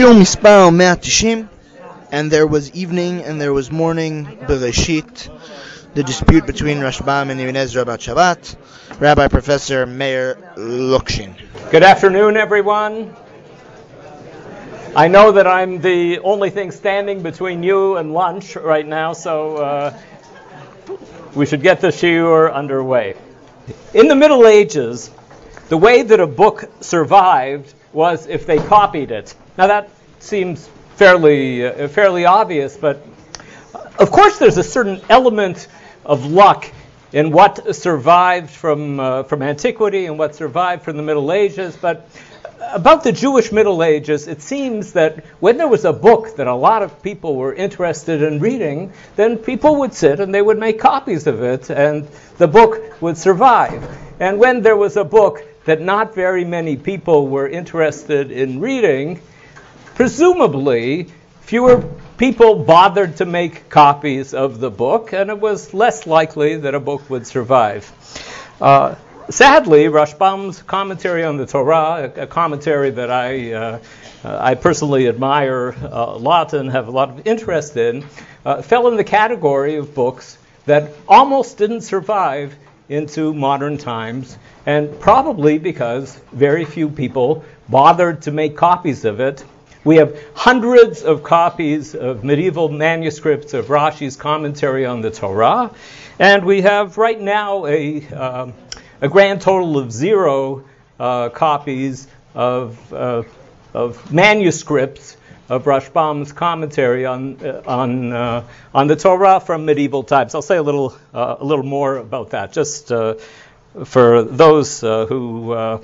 Shiur Mispar 190, and there was evening and there was morning, Bereshit, the dispute between Rashbam and Ibn Ezra about Shabbat, Rabbi Professor Meir Lockshin. Good afternoon, everyone. I know that I'm the only thing standing between you and lunch right now, so uh, we should get the shiur underway. In the Middle Ages, the way that a book survived was if they copied it. Now that seems fairly uh, fairly obvious, but of course there's a certain element of luck in what survived from uh, from antiquity and what survived from the Middle Ages, but about the Jewish Middle Ages, it seems that when there was a book that a lot of people were interested in reading, then people would sit and they would make copies of it, and the book would survive. And when there was a book that not very many people were interested in reading, presumably fewer people bothered to make copies of the book, and it was less likely that a book would survive. Uh, sadly, Rashbam's commentary on the Torah, a, a commentary that I, uh, uh, I personally admire a lot and have a lot of interest in, uh, fell in the category of books that almost didn't survive into modern times, and probably because very few people bothered to make copies of it. We have hundreds of copies of medieval manuscripts of Rashi's commentary on the Torah, and we have right now a um, a grand total of zero uh, copies of, uh, of manuscripts of Rashbam's commentary on, uh, on, uh, on the Torah from medieval times. I'll say a little, uh, a little more about that, just uh, for those who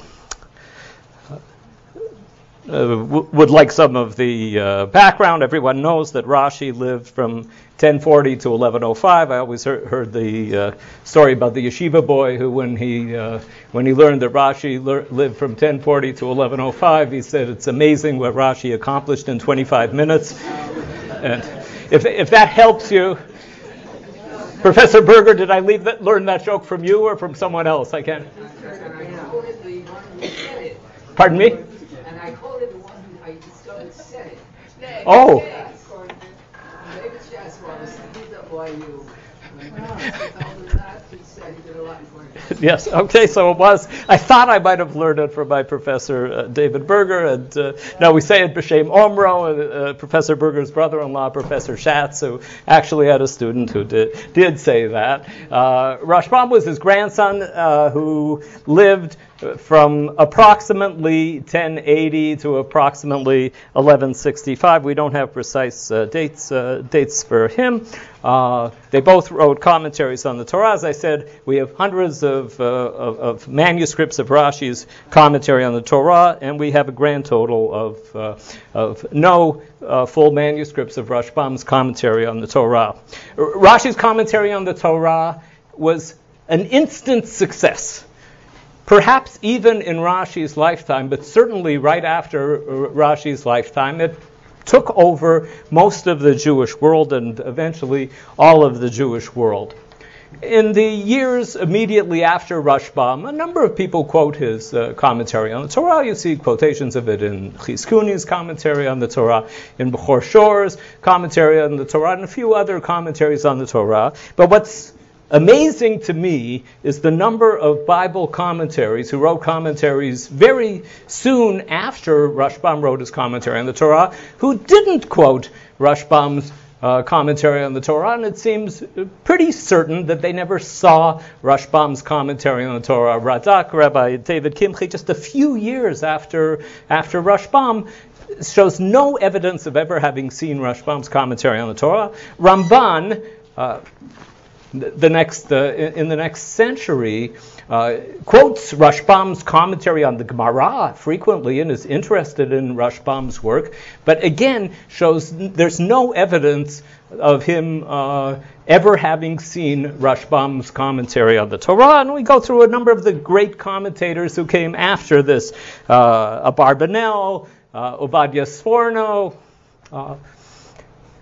uh, would like some of the uh, background. Everyone knows that Rashi lived from 1040 to 1105. I always heard, heard the uh, story about the yeshiva boy who, when he uh, when he learned that Rashi le- lived from 1040 to 1105, he said, "It's amazing what Rashi accomplished in 25 minutes." And if if that helps you. Professor Berger, did I that, learn that joke from you or from someone else? I can't. Pardon me? Oh. yes. Okay. So it was. I thought I might have learned it from my professor uh, David Berger, and uh, no, we say it b'shem Omro, uh, uh, Professor Berger's brother-in-law, Professor Schatz, who actually had a student who did did say that. Uh, Rashbam was his grandson, uh, who lived from approximately 1080 to approximately 1165. We don't have precise uh, dates uh, dates for him. Uh, they both wrote commentaries on the Torah. As I said, we have hundreds of, uh, of, of, manuscripts of Rashi's commentary on the Torah, and we have a grand total of, uh, of no uh, full manuscripts of Rashbam's commentary on the Torah. Rashi's commentary on the Torah was an instant success perhaps even in Rashi's lifetime, but certainly right after Rashi's lifetime, it took over most of the Jewish world and eventually all of the Jewish world. In the years immediately after Rashbam, a number of people quote his uh, commentary on the Torah. You see quotations of it in Chizkuni's commentary on the Torah, in Bechor Shor's commentary on the Torah, and a few other commentaries on the Torah. But what's amazing to me is the number of Bible commentaries who wrote commentaries very soon after Rashbam wrote his commentary on the Torah who didn't quote Rashbam's uh, commentary on the Torah, and it seems pretty certain that they never saw Rashbam's commentary on the Torah. Radak, Rabbi David Kimchi, just a few years after after Rashbam, shows no evidence of ever having seen Rashbam's commentary on the Torah. Ramban. Uh, the next uh, in the next century uh, quotes Rashbam's commentary on the Gemara frequently and is interested in Rashbam's work, but again shows there's no evidence of him uh, ever having seen Rashbam's commentary on the Torah. And we go through a number of the great commentators who came after this: uh, Abarbanel, uh, Ovadia Sforno.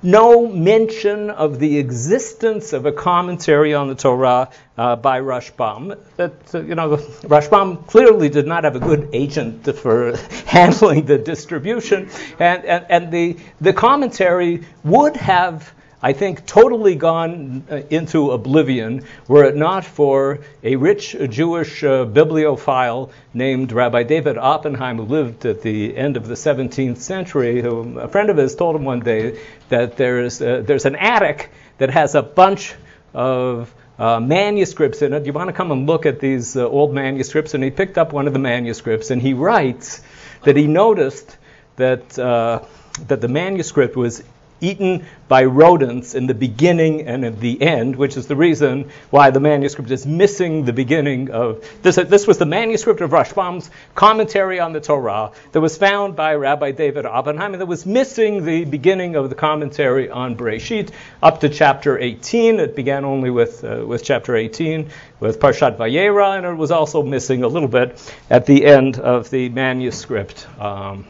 No mention of the existence of a commentary on the Torah uh, by Rashbam. That uh, you know, Rashbam clearly did not have a good agent for handling the distribution, and and, and the the commentary would have I think, totally gone uh, into oblivion were it not for a rich Jewish uh, bibliophile named Rabbi David Oppenheim, who lived at the end of the 17th century. Who, a friend of his told him one day that there's, uh, there's an attic that has a bunch of uh, manuscripts in it. You want to come and look at these uh, old manuscripts? And he picked up one of the manuscripts and he writes that he noticed that, uh, that the manuscript was eaten by rodents in the beginning and at the end, which is the reason why the manuscript is missing the beginning of this. This was the manuscript of Rashbam's commentary on the Torah that was found by Rabbi David Oppenheim, and that was missing the beginning of the commentary on Bereshit up to chapter 18. It began only with uh, with chapter 18 with Parshat Vayera, and it was also missing a little bit at the end of the manuscript. Um,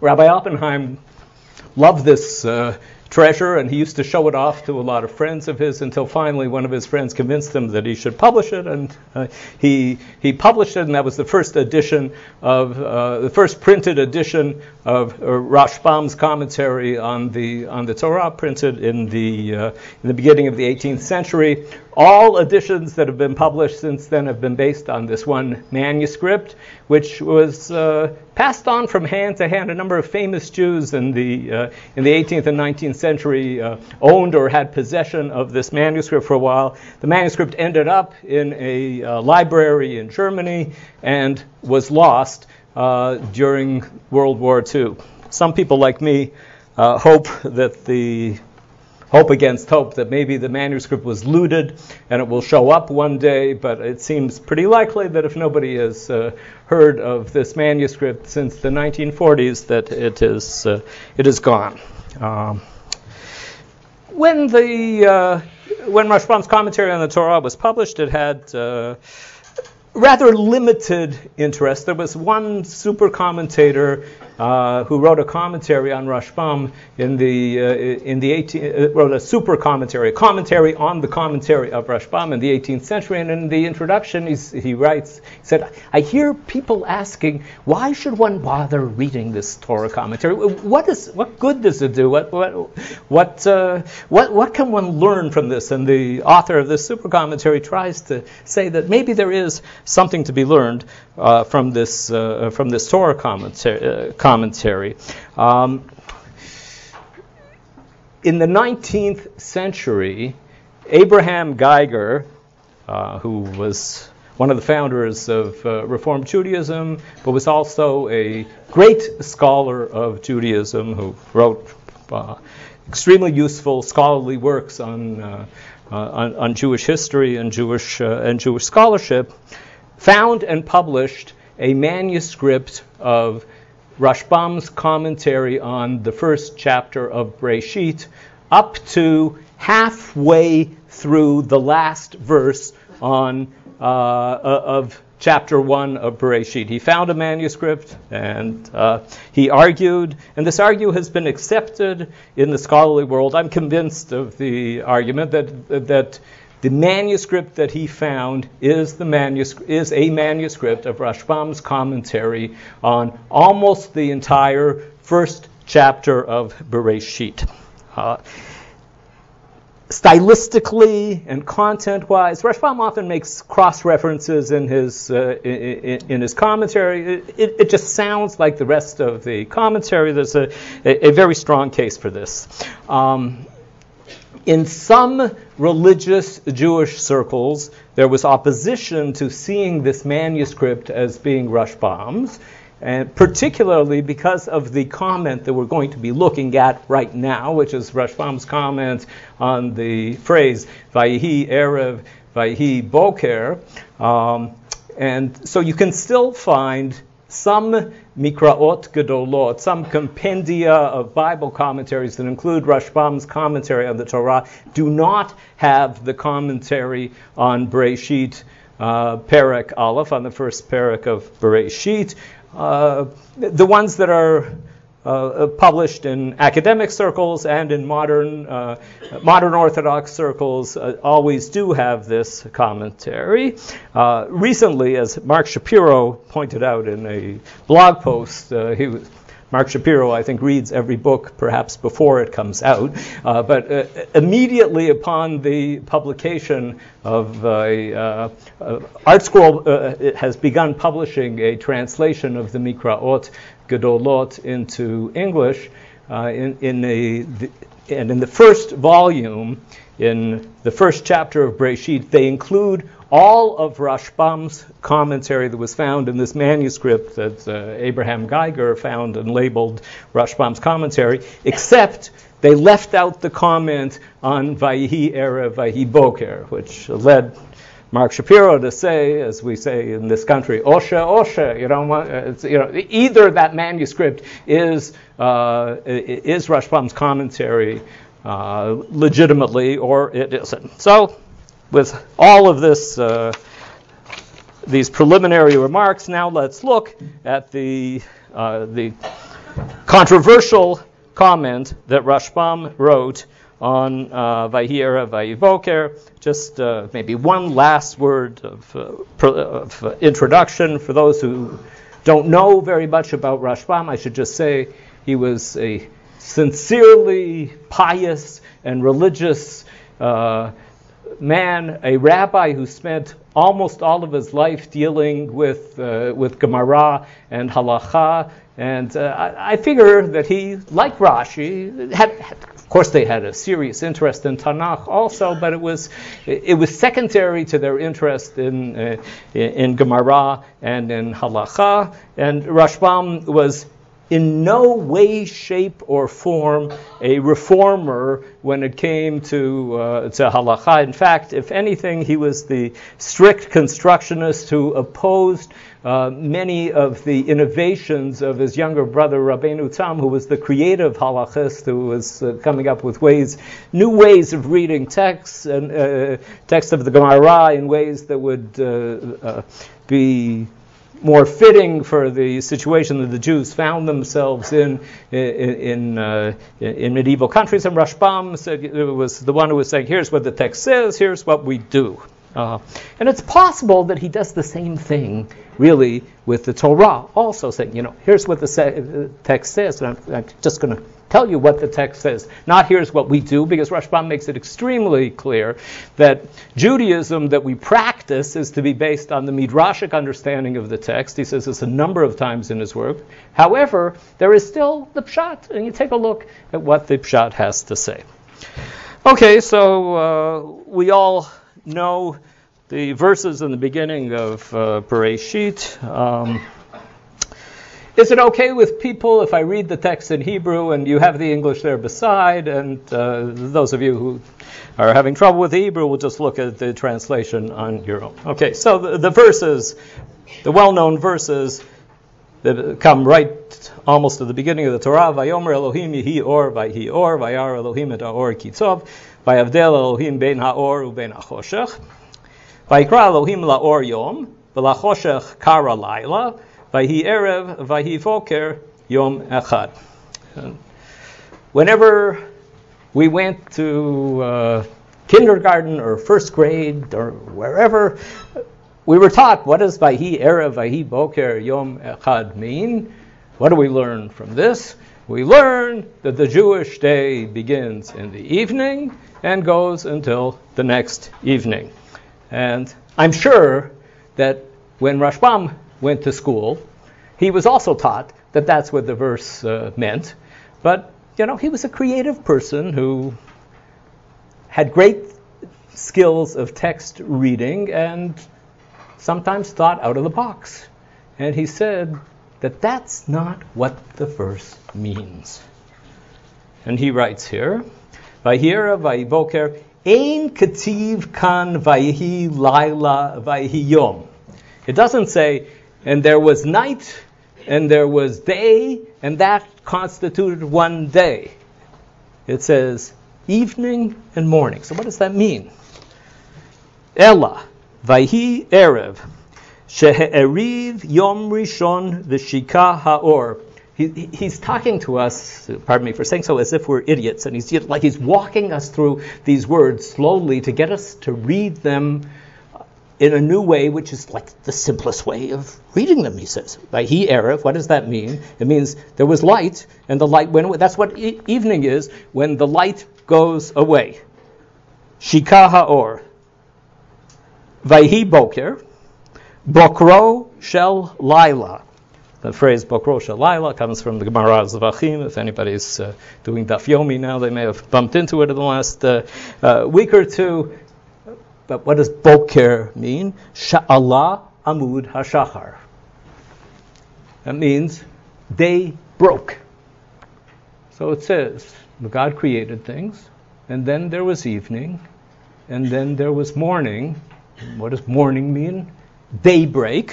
Rabbi Oppenheim loved this uh, treasure, and he used to show it off to a lot of friends of his until finally one of his friends convinced him that he should publish it, and uh, he he published it, and that was the first edition of uh, the first printed edition of uh, Rashbam's commentary on the on the Torah, printed in the uh, in the beginning of the 18th century. All editions that have been published since then have been based on this one manuscript, which was uh, passed on from hand to hand. A number of famous Jews in the uh, in the 18th and 19th century uh, owned or had possession of this manuscript for a while. The manuscript ended up in a uh, library in Germany and was lost uh, during World War II. Some people like me uh, hope that the hope against hope that maybe the manuscript was looted and it will show up one day, but it seems pretty likely that if nobody has uh, heard of this manuscript since the 1940s, that it is uh, it is gone. Um, when the uh, when Rashbam's commentary on the Torah was published, it had uh, rather limited interest. There was one super commentator uh, who wrote a commentary on Rashbam in the uh, in the 18 uh, wrote a super commentary, a commentary on the commentary of Rashbam in the 18th century. And in the introduction, he writes, he said, "I hear people asking, why should one bother reading this Torah commentary? What is what good does it do? What what what uh, what what can one learn from this?" And the author of this super commentary tries to say that maybe there is something to be learned uh, from this uh, from this Torah commentary commentary. Um, in the 19th century, Abraham Geiger, uh, who was one of the founders of uh, Reform Judaism, but was also a great scholar of Judaism who wrote uh, extremely useful scholarly works on, uh, uh, on, on, Jewish history and Jewish, uh, and Jewish scholarship, found and published a manuscript of Rashbam's commentary on the first chapter of Breshit up to halfway through the last verse on uh, uh of chapter 1 of Bereshit. He found a manuscript and uh, he argued, and this argument has been accepted in the scholarly world. I'm convinced of the argument that, that the manuscript that he found is, the manuscript, is a manuscript of Rashbam's commentary on almost the entire first chapter of Bereshit. Uh, stylistically and content-wise, Rashbam often makes cross-references in his uh, in, in, his commentary. It, it, it, just sounds like the rest of the commentary. There's a, a, a very strong case for this. Um, in some religious Jewish circles, there was opposition to seeing this manuscript as being Rashbam's, and particularly because of the comment that we're going to be looking at right now, which is Rashbam's comment on the phrase Vayihi Erev, Vayihi Boker. Um, and so you can still find some Mikraot Gedolot, some compendia of Bible commentaries that include Rashbam's commentary on the Torah, do not have the commentary on Bereshit, uh, Perek Aleph, on the first Perek of Bereshit. Uh, the ones that are uh, published in academic circles and in modern uh, modern Orthodox circles uh, always do have this commentary. Uh, recently, as Marc Shapiro pointed out in a blog post, uh, he was Marc Shapiro, I think, reads every book perhaps before it comes out. Uh, but uh, immediately upon the publication of uh, ArtScroll, has begun publishing a translation of the Mikraot Gedolot into English. in, in a, the, and in the first volume, in the first chapter of Breshit, they include all of Rashbam's commentary that was found in this manuscript that uh, Abraham Geiger found and labeled Rashbam's commentary, except they left out the comment on Vayihi Erev, Vayihi Boker, which led Marc Shapiro to say, as we say in this country, Osha, Osha. You know, you know either that manuscript is uh, is Rashbam's commentary uh, legitimately, or it isn't. So with all of this, uh, these preliminary remarks, now let's look at the, uh, the controversial comment that Rashbam wrote on uh, Vayira Vayivoker. Just uh, maybe one last word of, uh, of uh, introduction for those who don't know very much about Rashbam. I should just say he was a sincerely pious and religious uh, man, a rabbi who spent almost all of his life dealing with uh, with Gemara and Halacha, and uh, I, I, figure that he, like Rashi, had, had, course they had a serious interest in Tanakh also, but it was it was secondary to their interest in uh, in Gemara and in Halacha, and Rashbam was in no way, shape, or form a reformer when it came to, uh, to halacha. In fact, if anything, he was the strict constructionist who opposed uh, many of the innovations of his younger brother Rabbeinu Tam, who was the creative halachist, who was uh, coming up with ways, new ways of reading texts and uh, texts of the Gemara in ways that would uh, uh, be more fitting for the situation that the Jews found themselves in in, in, uh, in medieval countries. And Rashbam said, was the one who was saying, here's what the text says, here's what we do. Uh, and it's possible that he does the same thing, really, with the Torah, also saying, you know, here's what the se- text says, and I'm, I'm just going to tell you what the text says. Not here's what we do, because Rashbam makes it extremely clear that Judaism that we practice is to be based on the midrashic understanding of the text. He says this a number of times in his work. However, there is still the pshat, and you take a look at what the pshat has to say. Okay, so uh, we all know the verses in the beginning of uh, Bereshit. Um, is it okay with people if I read the text in Hebrew and you have the English there beside? And uh, those of you who are having trouble with Hebrew will just look at the translation on your own. Okay, so the, the verses, the well-known verses that come right almost to the beginning of the Torah, Vayomer Elohim Yehi Or, Vayhi Or, Vayar Elohim Et Or Ki Tov, Vayavdel Elohim Ben Haor Uben Hachoshech, Vayikra Elohim Laor Yom, V'Lachoshech Kara Laila, Vayhi Erev, Vayhi Voker, Yom Echad. Whenever we went to uh, kindergarten or first grade or wherever, we were taught what does Vayhi Erev, Vayhi Boker, Yom Echad mean? What do we learn from this? We learn that the Jewish day begins in the evening and goes until the next evening. And I'm sure that when Rashbam went to school, he was also taught that that's what the verse uh, meant. But, you know, he was a creative person who had great skills of text reading and sometimes thought out of the box. And he said that that's not what the verse means. And he writes here, Vayira Vayivoker, Ein Kativ Kan Vayihi Laila Vayihi Yom. It doesn't say, and there was night and there was day, and that constituted one day. It says evening and morning. So what does that mean? Ella, Vayhi Erev, Shehe'eriv Yom Rishon V'Shika Ha'or. he, he's talking to us, pardon me for saying so, as if we're idiots, and he's like he's walking us through these words slowly to get us to read them in a new way, which is like the simplest way of reading them, he says. By he erev, what does that mean? It means there was light, and the light went away. That's what e- evening is, when the light goes away. Shika ha'or. Vayhi boker. Bokro shel laila. The phrase Bokro shel laila comes from the Gemara Zvachim. If anybody's uh, doing Daf Yomi now, they may have bumped into it in the last uh, uh, week or two. But what does Boker mean? Sha'Allah Amud Hashachar. That means day broke. So it says, God created things, and then there was evening, and then there was morning. What does morning mean? Daybreak.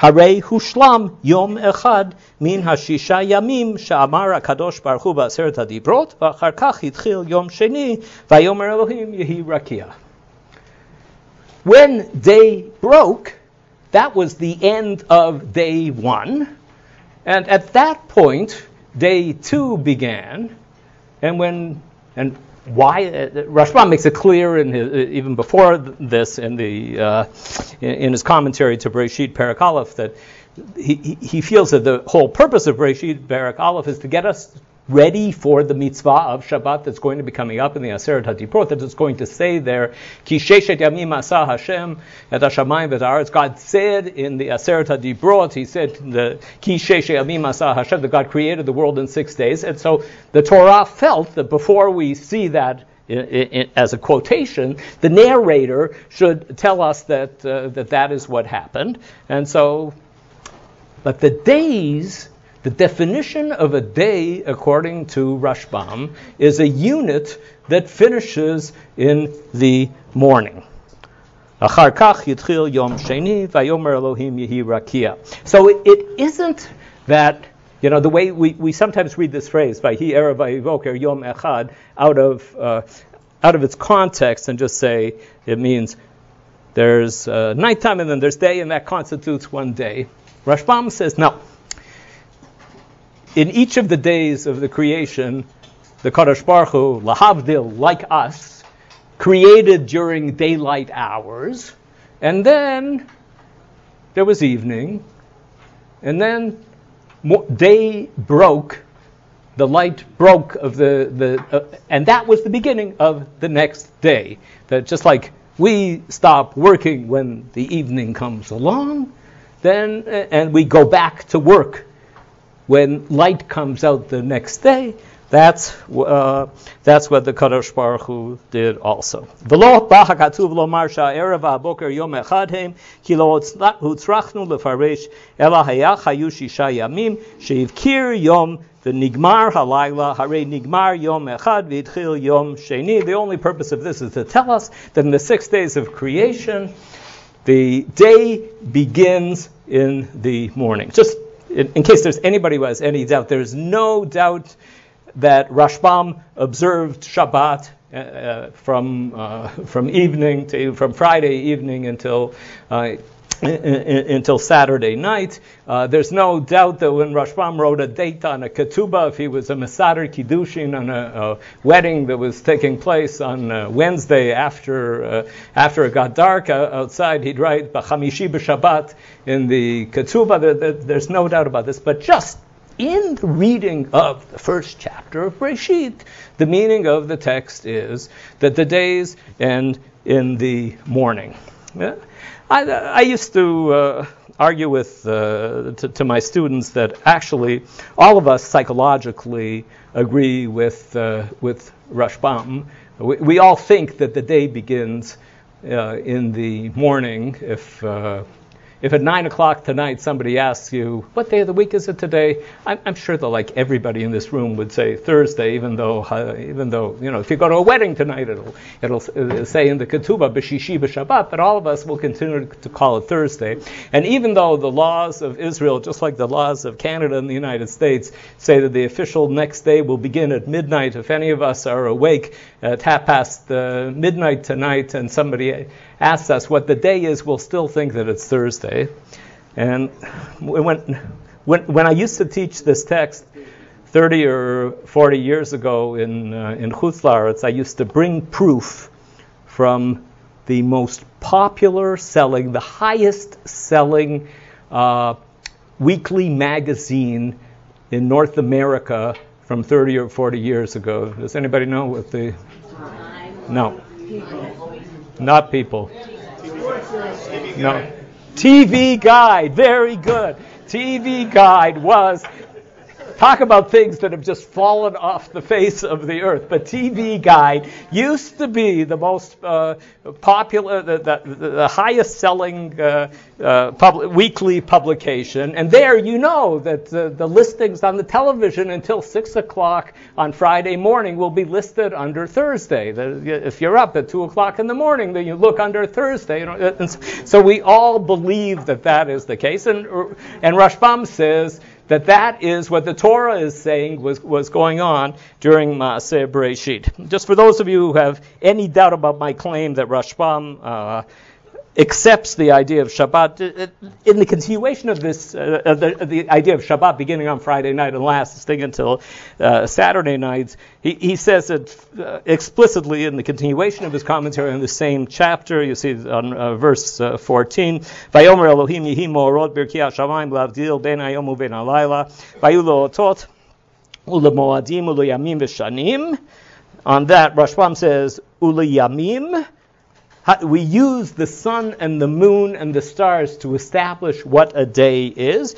הרי הושלם יום אחד מן השישה ימים שאמר הקדוש ברוך הוא בעשרת הדיברות, ואחר כך התחיל יום שני, ויאמר אלוהים יהי רקיע. When day broke, that was the end of day one, and at that point, day two began, and when and why uh, Rashbam makes it clear in his, uh, even before this in the uh, in, in, his commentary to Bereshit Perek Aleph that he, he feels that the whole purpose of Bereshit Perek Aleph is to get us ready for the mitzvah of Shabbat that's going to be coming up in the Aseret HaDibrot, that is going to say there, Ki sheshet yamim asa Hashem et hashamayim v'ta'aretz. God said in the Aseret HaDibrot, He said, the Ki sheshet yamim asa Hashem, that God created the world in six days. And so the Torah felt that before we see that as a quotation, the narrator should tell us that, uh, that that is what happened. And so, but the days the definition of a day, according to Rashbam, is a unit that finishes in the morning. So it isn't that, you know, the way we, we sometimes read this phrase, Vayhi Erev Vayivoker Yom Echad, out of, uh, out of its context and just say it means there's uh, nighttime and then there's day and that constitutes one day. Rashbam says, no, in each of the days of the creation, the Kadosh Baruch Hu, lahavdil, like us, created during daylight hours, and then there was evening, and then day broke, the light broke of the, the uh, and that was the beginning of the next day. That just like we stop working when the evening comes along, then and we go back to work when light comes out the next day, that's uh, that's what the Kadosh Baruch Hu did also. V'lo lo marsha erev yom echad hem ki lo hutzrachnu lefaresh ela hayach hayu shisha yamim sheivkir yom halayla hare nigmar yom echad yom sheni. The only purpose of this is to tell us that in the six days of creation, the day begins in the morning. Just in, case there's anybody who has any doubt, there's no doubt that Rashbam observed Shabbat uh, uh from uh, from evening to from Friday evening until. Uh, until Saturday night. Uh, there's no doubt that when Rashbam wrote a date on a ketubah, if he was a Mesader Kiddushin on a, a, wedding that was taking place on uh, Wednesday after uh, after it got dark outside, he'd write B'chamishi b'Shabbat in the ketubah. There, there, there's no doubt about this, but just in the reading of the first chapter of Breshit, the meaning of the text is that the days end in the morning. Yeah? I, I used to uh, argue with uh, to, to, my students that actually all of us psychologically agree with uh, with Rashbam. We, we, all think that the day begins uh, in the morning if uh, if at 9 o'clock tonight somebody asks you, what day of the week is it today? I'm, I'm sure that like everybody in this room would say Thursday, even though, uh, even though, you know, if you go to a wedding tonight, it'll, it'll uh, say in the ketubah, b'shishi b'shabbat, but all of us will continue to call it Thursday. And even though the laws of Israel, just like the laws of Canada and the United States, say that the official next day will begin at midnight, if any of us are awake at half past uh, midnight tonight and somebody asks us what the day is, we'll still think that it's Thursday. And when, when, when I used to teach this text 30 or 40 years ago in, uh, in Chutz I used to bring proof from the most popular selling, the highest selling uh, weekly magazine in North America from 30 or 40 years ago. Does anybody know what the. No. Not people. No. TV Guide. Very good. TV Guide was Talk about things that have just fallen off the face of the earth. But TV Guide used to be the most uh, popular, the, the, the, highest selling uh, uh, weekly publication. And there you know that the, the listings on the television until 6 o'clock on Friday morning will be listed under Thursday. If you're up at 2 o'clock in the morning, then you look under Thursday. And so we all believe that that is the case. And, and Rashbam says, that that is what the Torah is saying was, was going on during Maaseh Bereshit. Just for those of you who have any doubt about my claim that Rashbam uh, accepts the idea of Shabbat. Uh, in the continuation of this, uh, the, the, idea of Shabbat beginning on Friday night and lasting until uh, Saturday nights, he, he says it uh, explicitly in the continuation of his commentary on the same chapter. You see on uh, verse uh, 14, Vayomer Elohim yihi uleyamim v'shanim. On that, Rashbam says, uleyamim, we use the sun and the moon and the stars to establish what a day is.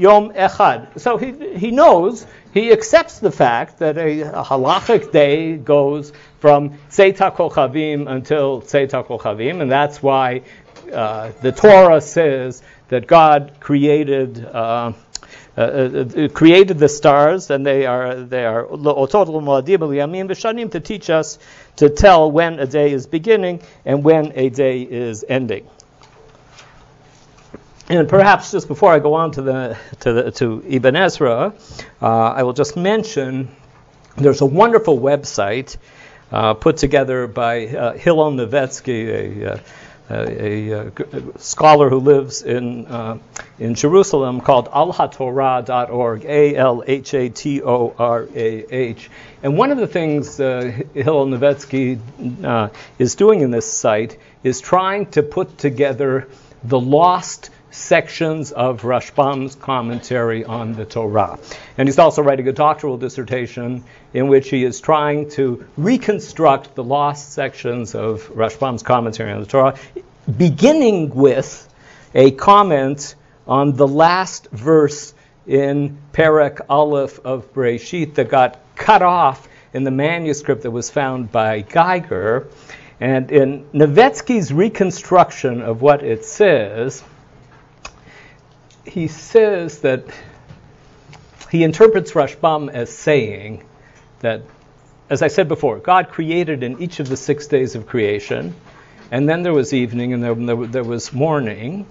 Yom echad. So he, he knows, he accepts the fact that a, a halachic day goes from tzeit hakochavim until tzeit hakochavim, and that's why uh, the Torah says that God created. Uh, uh, uh, created the stars, and they are they are to teach us to tell when a day is beginning and when a day is ending. And perhaps just before I go on to the to the to Ibn Ezra, uh, I will just mention there's a wonderful website uh, put together by uh, Hillel Novetsky, a, uh, a, a, a scholar who lives in, uh, in Jerusalem called alhatorah.org, A L H A T O R A H. And one of the things uh, Hillel Novetsky uh, is doing in this site is trying to put together the lost sections of Rashbam's commentary on the Torah. And he's also writing a doctoral dissertation in which he is trying to reconstruct the lost sections of Rashbam's commentary on the Torah, beginning with a comment on the last verse in Perek Aleph of Breshit that got cut off in the manuscript that was found by Geiger. And in Novetsky's reconstruction of what it says, he says that he interprets Rashbam as saying that, as I said before, God created in each of the six days of creation, and then there was evening and there, there was morning.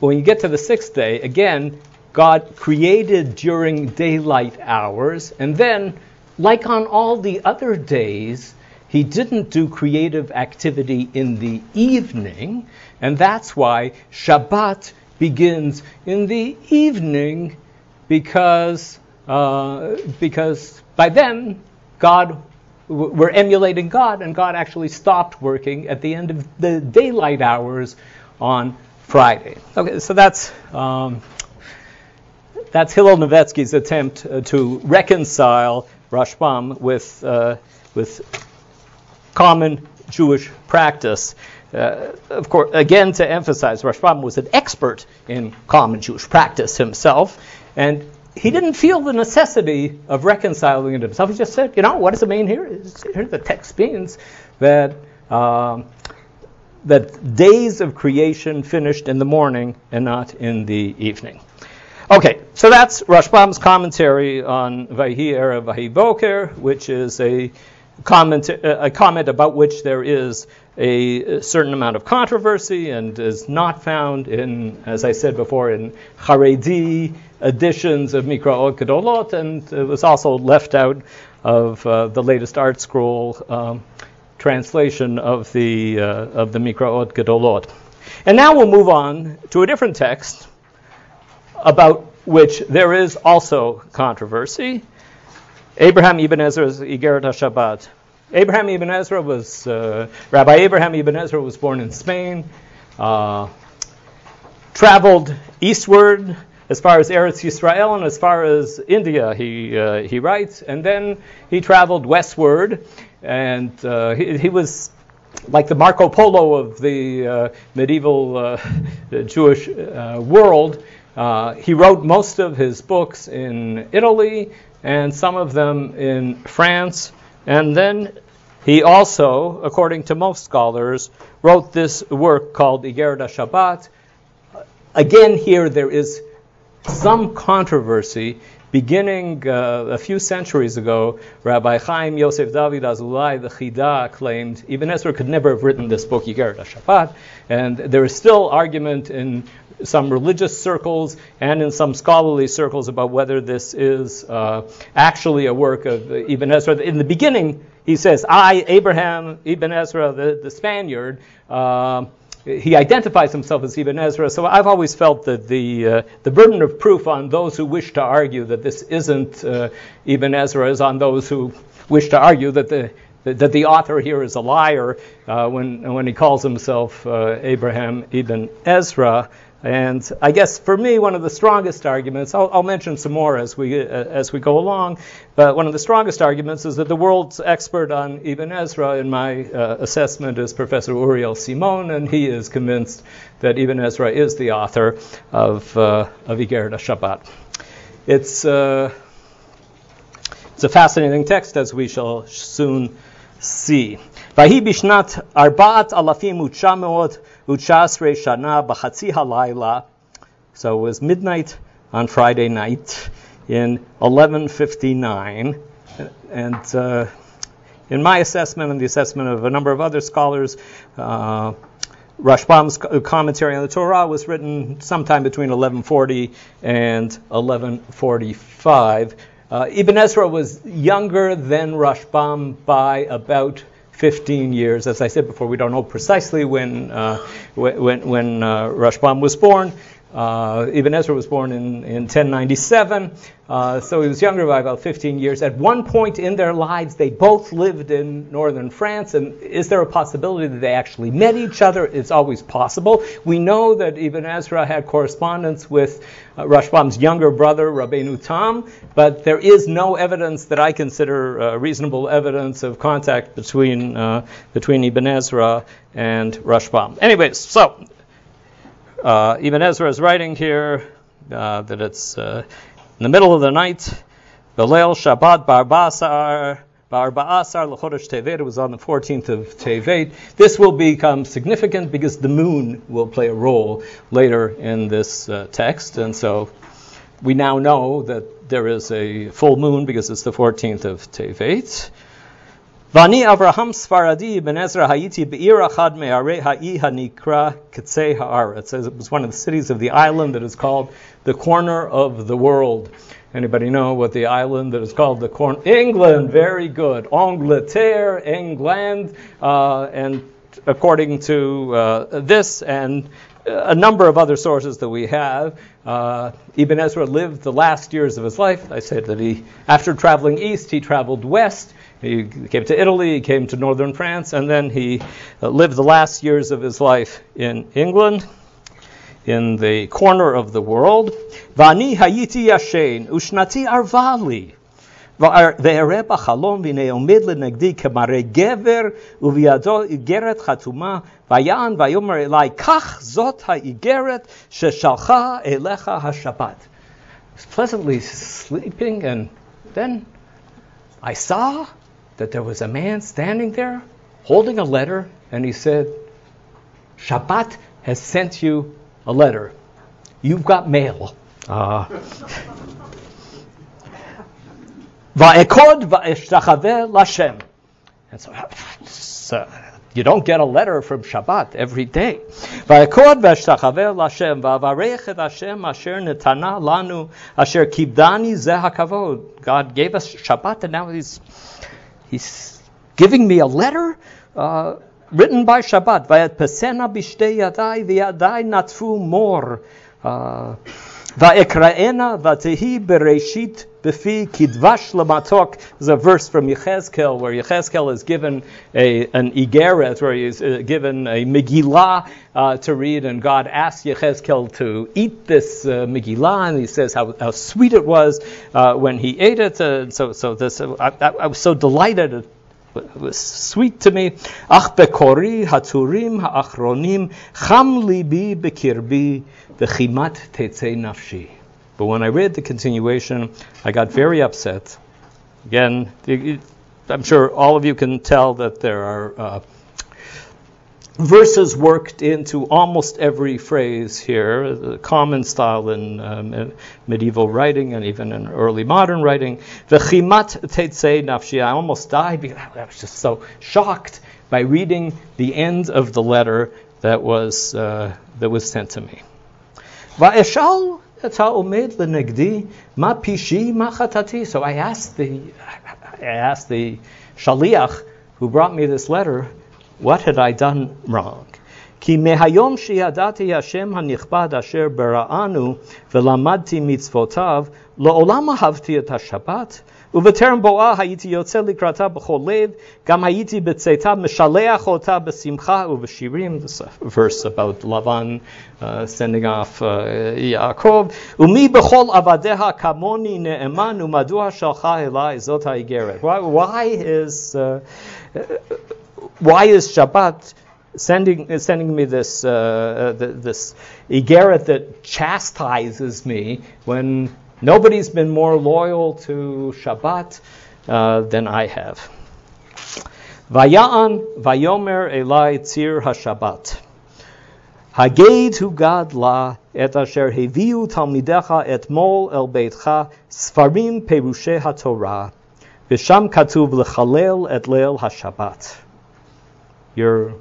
When you get to the sixth day, again, God created during daylight hours, and then, like on all the other days, he didn't do creative activity in the evening, and that's why Shabbat begins in the evening because, uh, because by then God, we're emulating God, and God actually stopped working at the end of the daylight hours on Friday. Okay, so that's. Um, that's Hillel Novetsky's attempt uh, to reconcile Rashbam with, uh, with common Jewish practice. Uh, of course, again, to emphasize, Rashbam was an expert in common Jewish practice himself, and he didn't feel the necessity of reconciling it himself. He just said, you know, what does it mean here? Here the text means that um, that days of creation finished in the morning and not in the evening. Okay, so that's Rashbam's commentary on Vahi Erev Vahi Boker, which is a comment, a comment about which there is a certain amount of controversy and is not found in, as I said before, in Haredi editions of Mikraot Gedolot, and it was also left out of uh, the latest ArtScroll um, translation of the uh, of the Mikraot Gedolot. And now we'll move on to a different text about which there is also controversy. Abraham ibn Ezra's Igeret HaShabbat. Abraham ibn Ezra was, uh, Rabbi Abraham ibn Ezra was born in Spain, uh, traveled eastward as far as Eretz Yisrael and as far as India, he, uh, he writes, and then he traveled westward, and uh, he, he was like the Marco Polo of the uh, medieval uh, Jewish uh, world, he wrote most of his books in Italy and some of them in France. And then he also, according to most scholars, wrote this work called Igeret Shabbat. Again, here there is some controversy Beginning uh, a few centuries ago, Rabbi Chaim Yosef David Azulai, the Chida, claimed Ibn Ezra could never have written this book, Igeret Shabbat, and there is still argument in some religious circles and in some scholarly circles about whether this is uh, actually a work of Ibn Ezra. In the beginning, he says, I, Abraham, Ibn Ezra, the, the Spaniard, uh, he identifies himself as Ibn Ezra. So I've always felt that the uh, the burden of proof on those who wish to argue that this isn't uh, Ibn Ezra is on those who wish to argue that the that the author here is a liar uh, when when he calls himself uh, Abraham Ibn Ezra. And I guess for me, one of the strongest arguments, I'll, I'll mention some more as we, uh, as we go along, but one of the strongest arguments is that the world's expert on Ibn Ezra, in my uh, assessment, is Professor Uriel Simon, and he is convinced that Ibn Ezra is the author of, uh, of Igeret Shabbat. It's, uh, it's a fascinating text, as we shall soon see. ויהי בשנת ארבעת אלפים ותשע מאות ותשע שנה בחצי הלילה, so it was midnight on Friday night in 1159, and uh, in my assessment and the assessment of a number of other scholars, uh, Rashbam's commentary on the Torah was written sometime between 1140 and 1145. Uh, Ibn Ezra was younger than Rashbam by about 15 years. As I said before, we don't know precisely when, uh, when, when uh, Rashbam was born. Uh, Ibn Ezra was born in, in 1097, uh, so he was younger by about 15 years. At one point in their lives, they both lived in northern France, and is there a possibility that they actually met each other? It's always possible. We know that Ibn Ezra had correspondence with uh, Rashbam's younger brother, Rabbeinu Tam, but there is no evidence that I consider uh, reasonable evidence of contact between, uh, between Ibn Ezra and Rashbam. Anyways, so uh, Ibn Ezra is writing here uh, that it's uh, in the middle of the night, Belel Shabbat Barbasar. Ba'arba'asar l'chodesh Tevet. Was on the 14th of Tevet. This will become significant because the moon will play a role later in this uh, text, and so we now know that there is a full moon because it's the 14th of Tevet. Vani Avraham Sfaradi ben Ezra Hayiti Be'ir Achad Me'are Ha'i Hanikra Ketzei Ha'ar. It says it was one of the cities of the island that is called the corner of the world. Anybody know what the island that is called the corner? England. Very good. Angleterre, England, uh, and according to uh, this and a number of other sources that we have. Uh, Ibn Ezra lived the last years of his life. I said that he, after traveling east, he traveled west. He came to Italy, he came to northern France, and then he uh, lived the last years of his life in England, in the corner of the world. Vani hayiti yashen, ushnati arvali. ואראה בחלום והנה עומד לנגדי כמראה גבר ובידו איגרת חתומה ויען ויאמר אלי קח זאת האיגרת ששלחה אליך השבת. pleasantly sleeping and then I saw that there was a man standing there holding a letter, and he said, Shabbat has sent you a letter. You've got mail. Uh, Va'ekod. And so, so, you don't get a letter from Shabbat every day. Va'ekod asher asher kibdani. God gave us Shabbat and now he's He's giving me a letter. Uh, written by Shabbat. Vayat pesena b'shtei yadai v'yadai natfu mor. Uh, Va'ekraena v'tehi bereshit b'fi kidvash lamatok is a verse from Yechezkel where Yechezkel is given a, an igeret, where he is uh, given a Megillah uh, to read, and God asks Yechezkel to eat this uh, Megillah, and he says how, how sweet it was uh, when he ate it. Uh, so, so this, I, I, I was so delighted was sweet to me. Ach bekori haturim ha'achronim cham libi bekirbi v'chimat nafshi. But when I read the continuation, I got very upset. Again, I'm sure all of you can tell that there are uh, verses worked into almost every phrase here, the common style in um, medieval writing and even in early modern writing. The chimat tetzei nafshi. I almost died because I was just so shocked by reading the end of the letter that was uh, that was sent to me. So I asked the I asked the shaliach who brought me this letter what had I done wrong? כי מהיום שידעתי השם הנכבד אשר בראנו ולמדתי מצוותיו, לעולם אהבתי את השבת, ובטרם בואה הייתי יוצא לקראתה בכל לב, גם הייתי בצאתה משלח אותה בשמחה ובשירים, this verse about Lavan uh, sending off uh, יעקב, ומי בכל עבדיה כמוני נאמן, ומדוע שלחה אליי זאת האיגרת. Why, why is... Uh, why is Shabbat sending sending me this uh, uh this igeret that chastises me when nobody's been more loyal to Shabbat uh, than I have? Vayaan vayomer elai tzir hashabbat. Haged hu gad la et asher heviu talmidecha et mol el beitcha sfarim perushe haTorah v'sham katuv lechalel et leil hashabbat your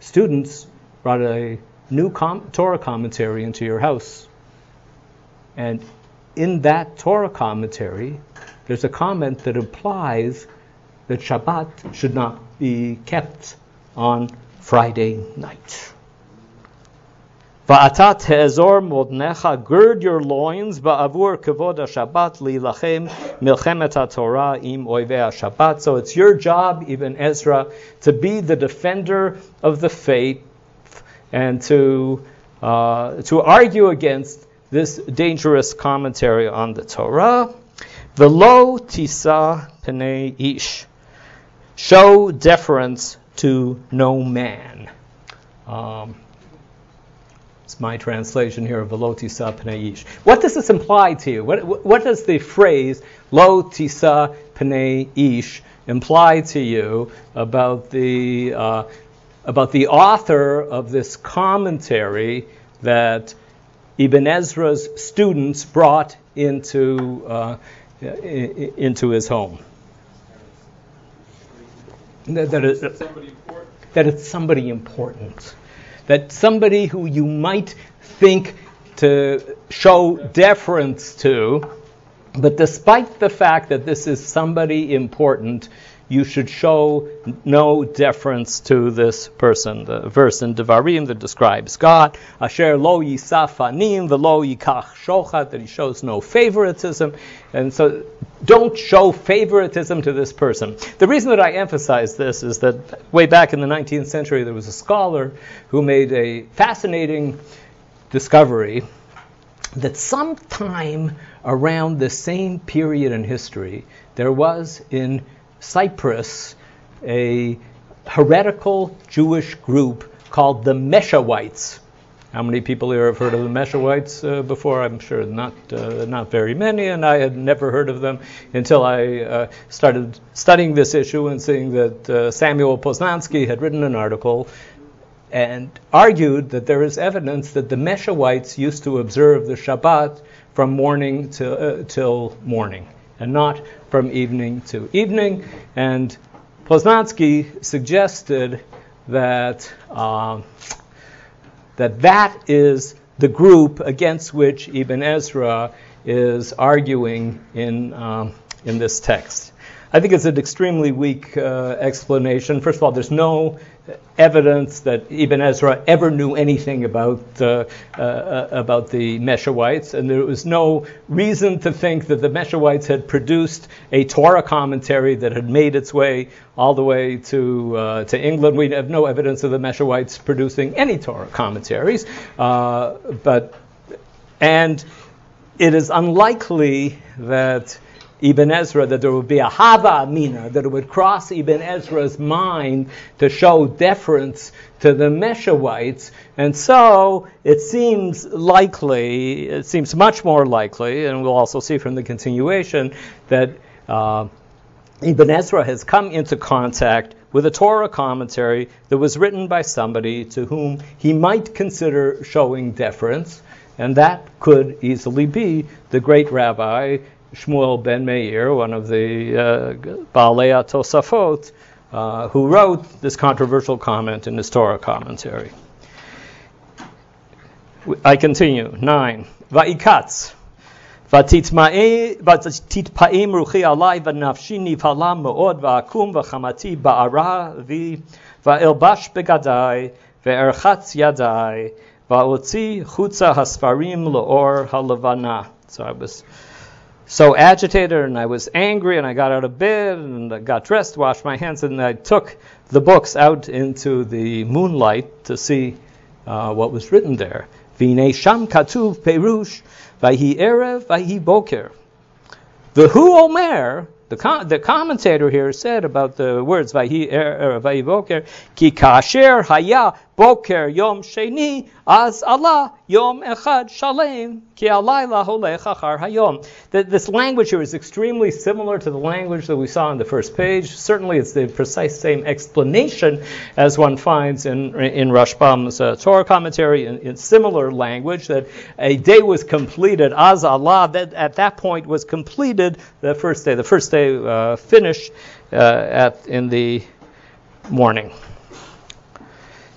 students brought a new com- Torah commentary into your house. And in that Torah commentary, there's a comment that implies that Shabbat should not be kept on Friday night. Va'atat te'ezor modnecha, gird your loins, ba'avur kavod Shabbat lilachem milchemet Torah im oivei Shabbat. So it's your job, even Ezra, to be the defender of the faith and to uh, to argue against this dangerous commentary on the Torah. Velo tisa pnei ish. Show deference to no man. Um, it's my translation here of Velo tisa pnei. What does this imply to you? What, what does the phrase lo tisa pnei ish imply to you about the uh, about the author of this commentary that Ibn Ezra's students brought into uh, into his home? That, that, it, that it's somebody important that somebody who you might think to show deference to, but despite the fact that this is somebody important, you should show no deference to this person. The verse in Devarim that describes God, Asher lo yisafanim velo yikach shochat, that he shows no favoritism. And so don't show favoritism to this person. The reason that I emphasize this is that way back in the 19th century, there was a scholar who made a fascinating discovery that sometime around the same period in history, there was in Cyprus a heretical Jewish group called the Meshawites. How many people here have heard of the Meshawites uh, before? I'm sure not, uh, not very many, and I had never heard of them until I uh, started studying this issue and seeing that uh, Samuel Poznanski had written an article and argued that there is evidence that the Meshawites used to observe the Shabbat from morning to, uh, till morning and not from evening to evening. And Poznanski suggested that uh, that that is the group against which Ibn Ezra is arguing in um, in this text. I think it's an extremely weak uh, explanation. First of all, there's no evidence that Ibn Ezra ever knew anything about uh, uh, about the Meshawites, and there was no reason to think that the Meshawites had produced a Torah commentary that had made its way all the way to uh, to England. We have no evidence of the Meshawites producing any Torah commentaries, uh, but and it is unlikely that Ibn Ezra that there would be a Hava Amina, that it would cross Ibn Ezra's mind to show deference to the Meshawites. And so it seems likely, it seems much more likely, and we'll also see from the continuation, that uh, Ibn Ezra has come into contact with a Torah commentary that was written by somebody to whom he might consider showing deference. And that could easily be the great rabbi Shmuel ben Meir, one of the uh, Baalei Tosafot, uh, who wrote this controversial comment in his Torah commentary. I continue. Nine. Va'ikatz. ותתפעם רוחי עלי ונפשי נבהלה מאוד ואקום וחמתי בערה בי ואלבש בגדי וארחץ ידי ואוציא חוצה הספרים לאור הלבנה. So I was so agitated and I was angry and I got out of bed and I got dressed, washed my hands, and I took the books out into the moonlight to see uh, what was written there. Vine sham katuv perush vahi erev vahi boker. The hu omer, the, com- the commentator here said about the words vahi erev vahi boker, ki kasher haya boker yom sheni az Allah yom shalem ki alayla holech achar hayom. This language here is extremely similar to the language that we saw on the first page. Certainly, it's the precise same explanation as one finds in in Rashbam's uh, Torah commentary in, in, similar language. That a day was completed az Allah. That at that point was completed the first day. The first day uh, finished uh, at in the morning.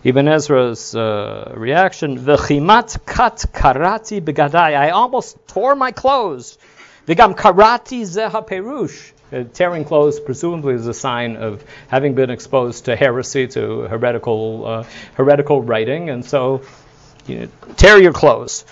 Ibn Ezra's uh, reaction, V'chimat kat karati begadai. I almost tore my clothes. V'gam karati zeha perush. Uh, tearing clothes presumably is a sign of having been exposed to heresy, to heretical, uh, heretical writing, and so you know, tear your clothes.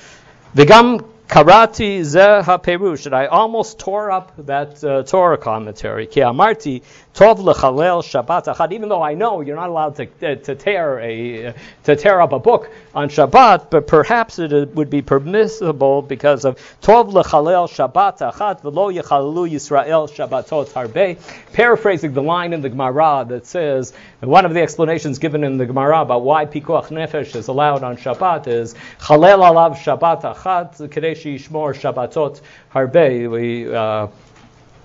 V'gam Karati ze perush, and I almost tore up that uh, Torah commentary. Ki amarti tov lechalel Shabbat achad. Even though I know you're not allowed to, uh, to tear a uh, to tear up a book on Shabbat, but perhaps it would be permissible because of tov lechalel Shabbat achad v'lo yechalu Yisrael Shabbatot harbe. Paraphrasing the line in the Gemara that says, one of the explanations given in the Gemara about why pikuach nefesh is allowed on Shabbat is chalel alav Shabbat achad Shishmor Shabbatot Harbe. We uh,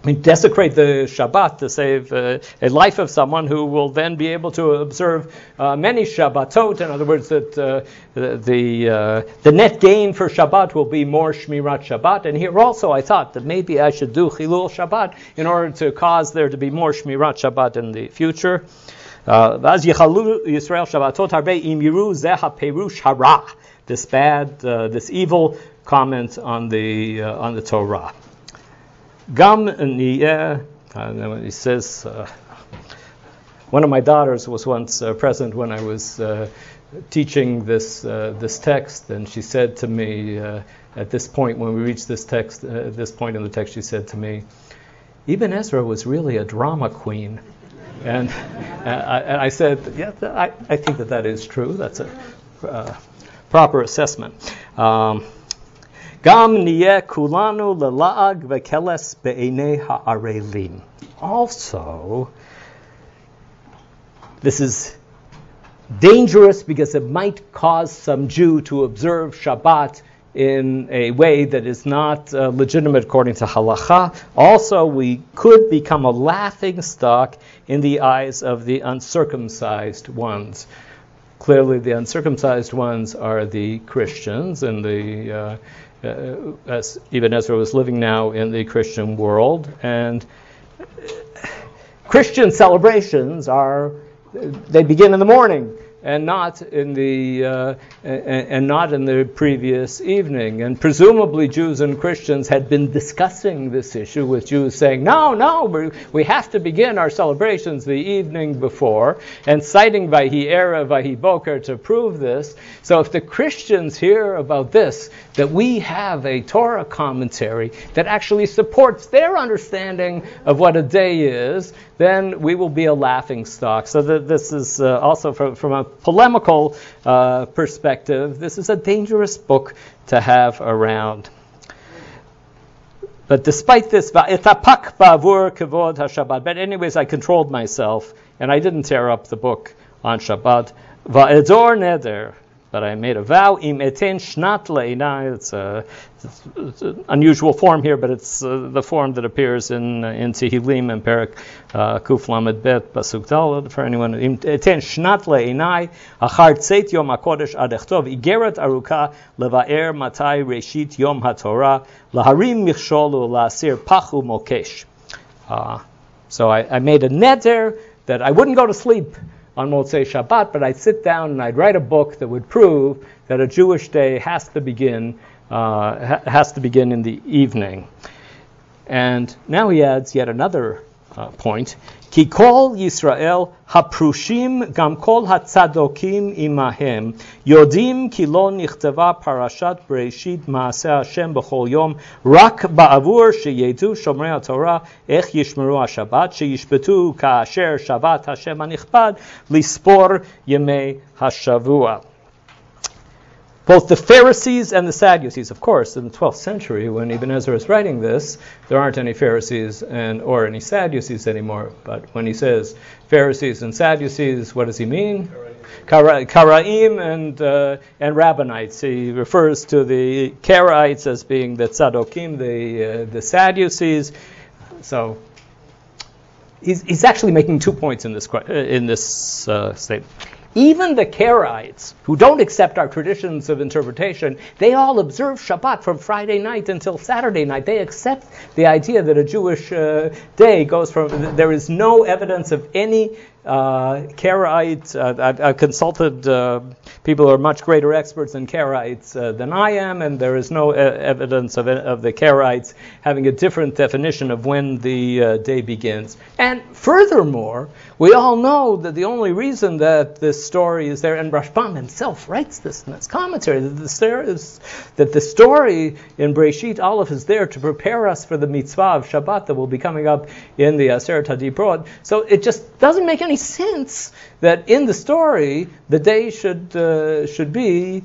we desecrate the Shabbat to save uh, a life of someone who will then be able to observe uh, many Shabbatot. In other words, that uh, the the, uh, the, net gain for Shabbat will be more Shmirat Shabbat. And here also, I thought that maybe I should do Chilul Shabbat in order to cause there to be more Shmirat Shabbat in the future. Uh, Yisrael Shabbatot Harbe Zeha Perush Hara. This bad, uh, this evil comment on the on the Torah. Gam niyeh, uh, he says, uh, one of my daughters was once uh, present when I was uh, teaching this uh, this text, and she said to me at this point, when we reached this text, at this point in the text, she said to me, Ibn Ezra was really a drama queen. And, and I said, yeah, I, I, think that that is true. That's a proper assessment. Um, Gam niye kulanu lela'ag vekeles. Also, this is dangerous because it might cause some Jew to observe Shabbat in a way that is not uh, legitimate according to halacha. Also, we could become a laughing stock in the eyes of the uncircumcised ones. Clearly, the uncircumcised ones are the Christians and the uh, Uh, as Ibn Ezra was living now in the Christian world. And Christian celebrations are, they begin in the morning. And not in the uh, and, not in the previous evening. And presumably, Jews and Christians had been discussing this issue with Jews saying, "No, no, we, we have to begin our celebrations the evening before," and citing Vayhi Boker to prove this. So, if the Christians hear about this, that we have a Torah commentary that actually supports their understanding of what a day is, then we will be a laughing stock. So that this is uh, also from, from a polemical uh, perspective, this is a dangerous book to have around. But despite this, but anyways, I controlled myself and I didn't tear up the book on Shabbat. Va'edor neder, but I made a vow. Im eten shnat leina. It's a it's an unusual form here, but it's uh, the form that appears in uh, in Tehillim and Perek uh, Kuf Lamed Bet Pasuk Dalad. For anyone, im eten shnat leina. Achar tzeit yom hakodesh adechtov igeret aruka levaer matai reshit yom haTorah laharim michshol ulasir pachu mokesh. Uh, so I, I made a neder that I wouldn't go to sleep on Motzei Shabbat, but I'd sit down and I'd write a book that would prove that a Jewish day has to begin uh, has to begin in the evening. And now he adds yet another uh, point. Ki kol Yisrael haprushim gam kol hatzadokim imahem. Yodim ki lo nichtava parashat Bereshit maaseh Hashem b'chol yom. Rak ba'avur sheyedu shomrei haTorah ech yishmeru haShabbat sheyishbetu ka'asher Shabbat Hashem hanichpad lispor yemei hashavua both the Pharisees and the Sadducees. Of course, in the 12th century, when Ibn Ezra is writing this, there aren't any Pharisees and or any Sadducees anymore. But when he says Pharisees and Sadducees, what does he mean? Kara, Karaim and uh, and Rabbinites. He refers to the Karaites as being the Tzadokim, the uh, the Sadducees. So he's, he's actually making two points in this in this uh, statement. Even the Karaites, who don't accept our traditions of interpretation, they all observe Shabbat from Friday night until Saturday night. They accept the idea that a Jewish uh, day goes from, there is no evidence of any uh, Karaites. Uh, I've, consulted uh, people who are much greater experts in Karaites uh, than I am, and there is no e- evidence of, of the Karaites having a different definition of when the uh, day begins. And furthermore, we all know that the only reason that this story is there, and Rashbam himself writes this in his commentary, that the, is, that the story in Breshit Aleph is there to prepare us for the mitzvah of Shabbat that will be coming up in the Aseret HaDibrot. So it just doesn't make any any sense that in the story the day should uh, should be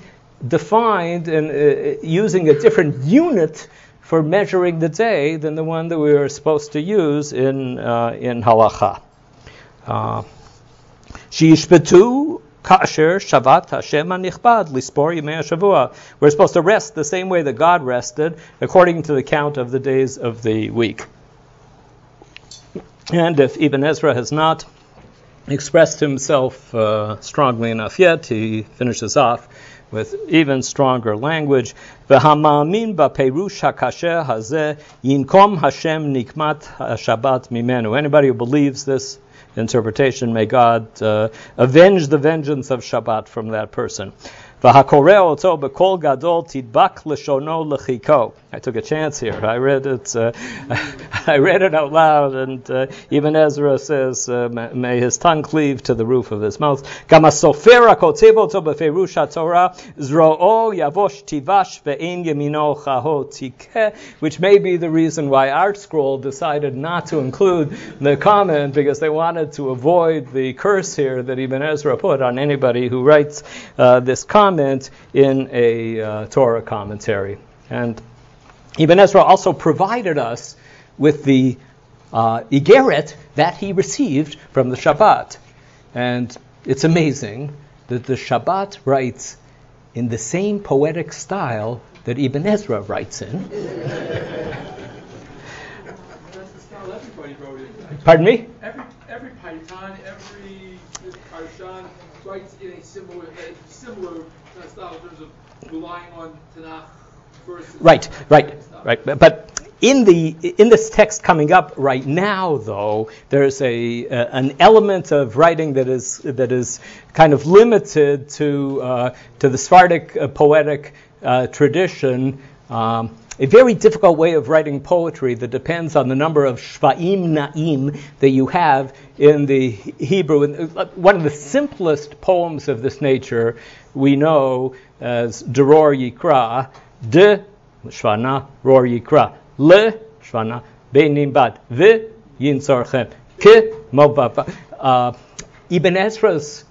defined and uh, using a different unit for measuring the day than the one that we were supposed to use in uh, in halacha. Uh, kasher shavat Hashem anichbad lispor shavua. We're supposed to rest the same way that God rested, according to the count of the days of the week. And if Ibn Ezra has not expressed himself uh, strongly enough yet. He finishes off with even stronger language. V'hama'amin ba'perush hakasher hazeh yinkom Hashem nikmat Shabbat mimenu. Anybody who believes this interpretation, may God uh, avenge the vengeance of Shabbat from that person. b'kol gadol tidbak l'shono l'chiko. I took a chance here. I read it. Uh, I read it out loud, and uh, even Ezra says, uh, "May his tongue cleave to the roof of his mouth." Which may be the reason why Art ArtScroll decided not to include the comment because they wanted to avoid the curse here that Ibn Ezra put on anybody who writes uh, this comment in a uh, Torah commentary. And Ibn Ezra also provided us with the uh, Igeret that he received from the Shabbat. And it's amazing that the Shabbat writes in the same poetic style that Ibn Ezra writes in. Pardon me? Every, every Paitan, every Parshan writes in a similar, a similar style in terms of relying on Tanakh Right, right, right. But in the in this text coming up right now, though, there's a, uh, an element of writing that is that is kind of limited to uh, to the Sephardic uh, poetic uh, tradition. Um, a very difficult way of writing poetry that depends on the number of shvaim naim that you have in the Hebrew. Uh, one of the simplest poems of this nature we know as Deror Yikra, de shvana ror Yikra, le shvana benim bad, ve yinsarchem, ke uh, Ibn Ezra's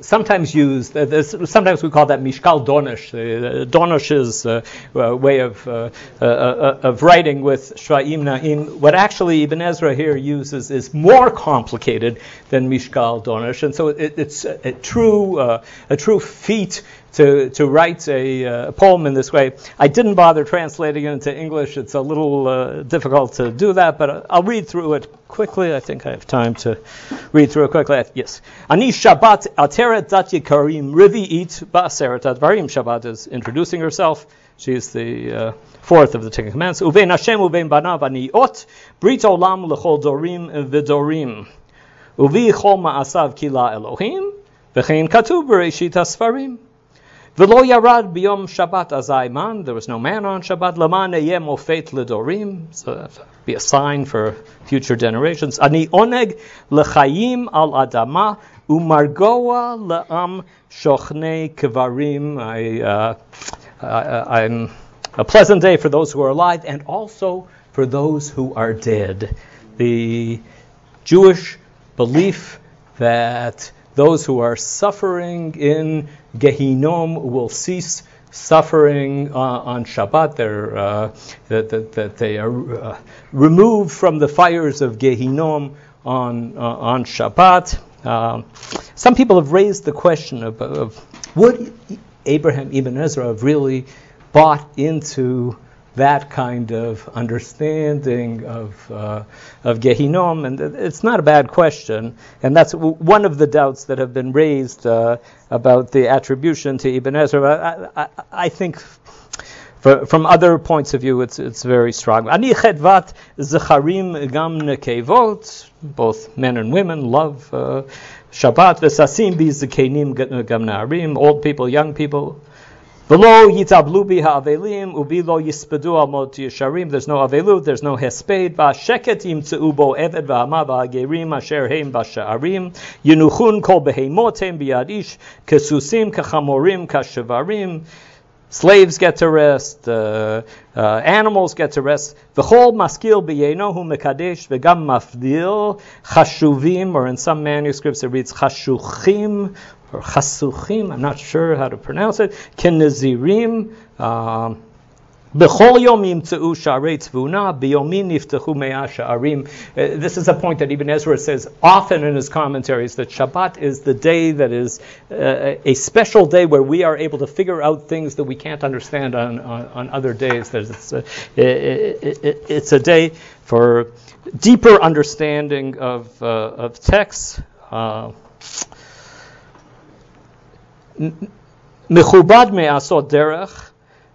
sometimes used, uh, sometimes we call that Mishkal Dunash. Uh, Dunash's uh, uh, way of, uh, uh, of writing with Shva'im Na'im. What actually Ibn Ezra here uses is more complicated than Mishkal Dunash. And so it, it's a, a true, a true feat to, to write a, uh, poem in this way. I didn't bother translating it into English. It's a little uh, difficult to do that, but I'll read through it quickly. I think I have time to read through it quickly. Yes. Ani Shabbat Ateret Dat Yikarim Rivi'it Ba'aseret Advarim. Shabbat is introducing herself. She is the uh, fourth of the Ten Commandments. Uvein Hashem uvein banav ani ot brit olam lechol dorim v'dorim. Uvi chol ma'asav kila Elohim v'chein katuv b'reishit asfarim. V'lo yarad biyom Shabbat azayman. There was no man on Shabbat. Laman eyem ofet ledorim. So be a sign for future generations. Ani oneg lechayim al adama umargoa le'am shochnei kvarim. I, uh, I, I'm a pleasant day for those who are alive and also for those who are dead. The Jewish belief that those who are suffering in Gehinom will cease suffering uh, on Shabbat. They're, uh, that, that, that, they are uh, removed from the fires of Gehinom on, uh, on Shabbat. Um, some people have raised the question of, of would Abraham Ibn Ezra have really bought into that kind of understanding of, uh, of Gehinom, and it's not a bad question, and that's one of the doubts that have been raised uh, about the attribution to Ibn Ezra. I, I, I think from other points of view, it's, it's very strong. Ani chedvat zecharim gam nekevot, both men and women love uh, Shabbat. V'sasim bi zekenim gam old people, young people. Below yitablu biha avelim ubilo yispedu al mot yesharim. There's no avelu, there's no hesped. Sheket yimtzeu bo eved v'ama v'agerim asher heim b'sha'arim. Yinuchun kol behemotem biyadish kesusim kachamorim kashevarim. Slaves get to rest, uh, uh, animals get to rest. V'chol maskil b'yenohu mekadesh v'gam mafdil chashuvim, or in some manuscripts it reads chashuchim, or chasuchim, I'm not sure how to pronounce it, kinazirim, um, sharei tzvuna, niftechu sha'arim. Uh, this is a point that Ibn Ezra says often in his commentaries, that Shabbat is the day that is uh, a special day where we are able to figure out things that we can't understand on, on, on other days. It's a, it, it, it's a day for deeper understanding of, uh, of texts. Uh, Mechubad me'asot derech,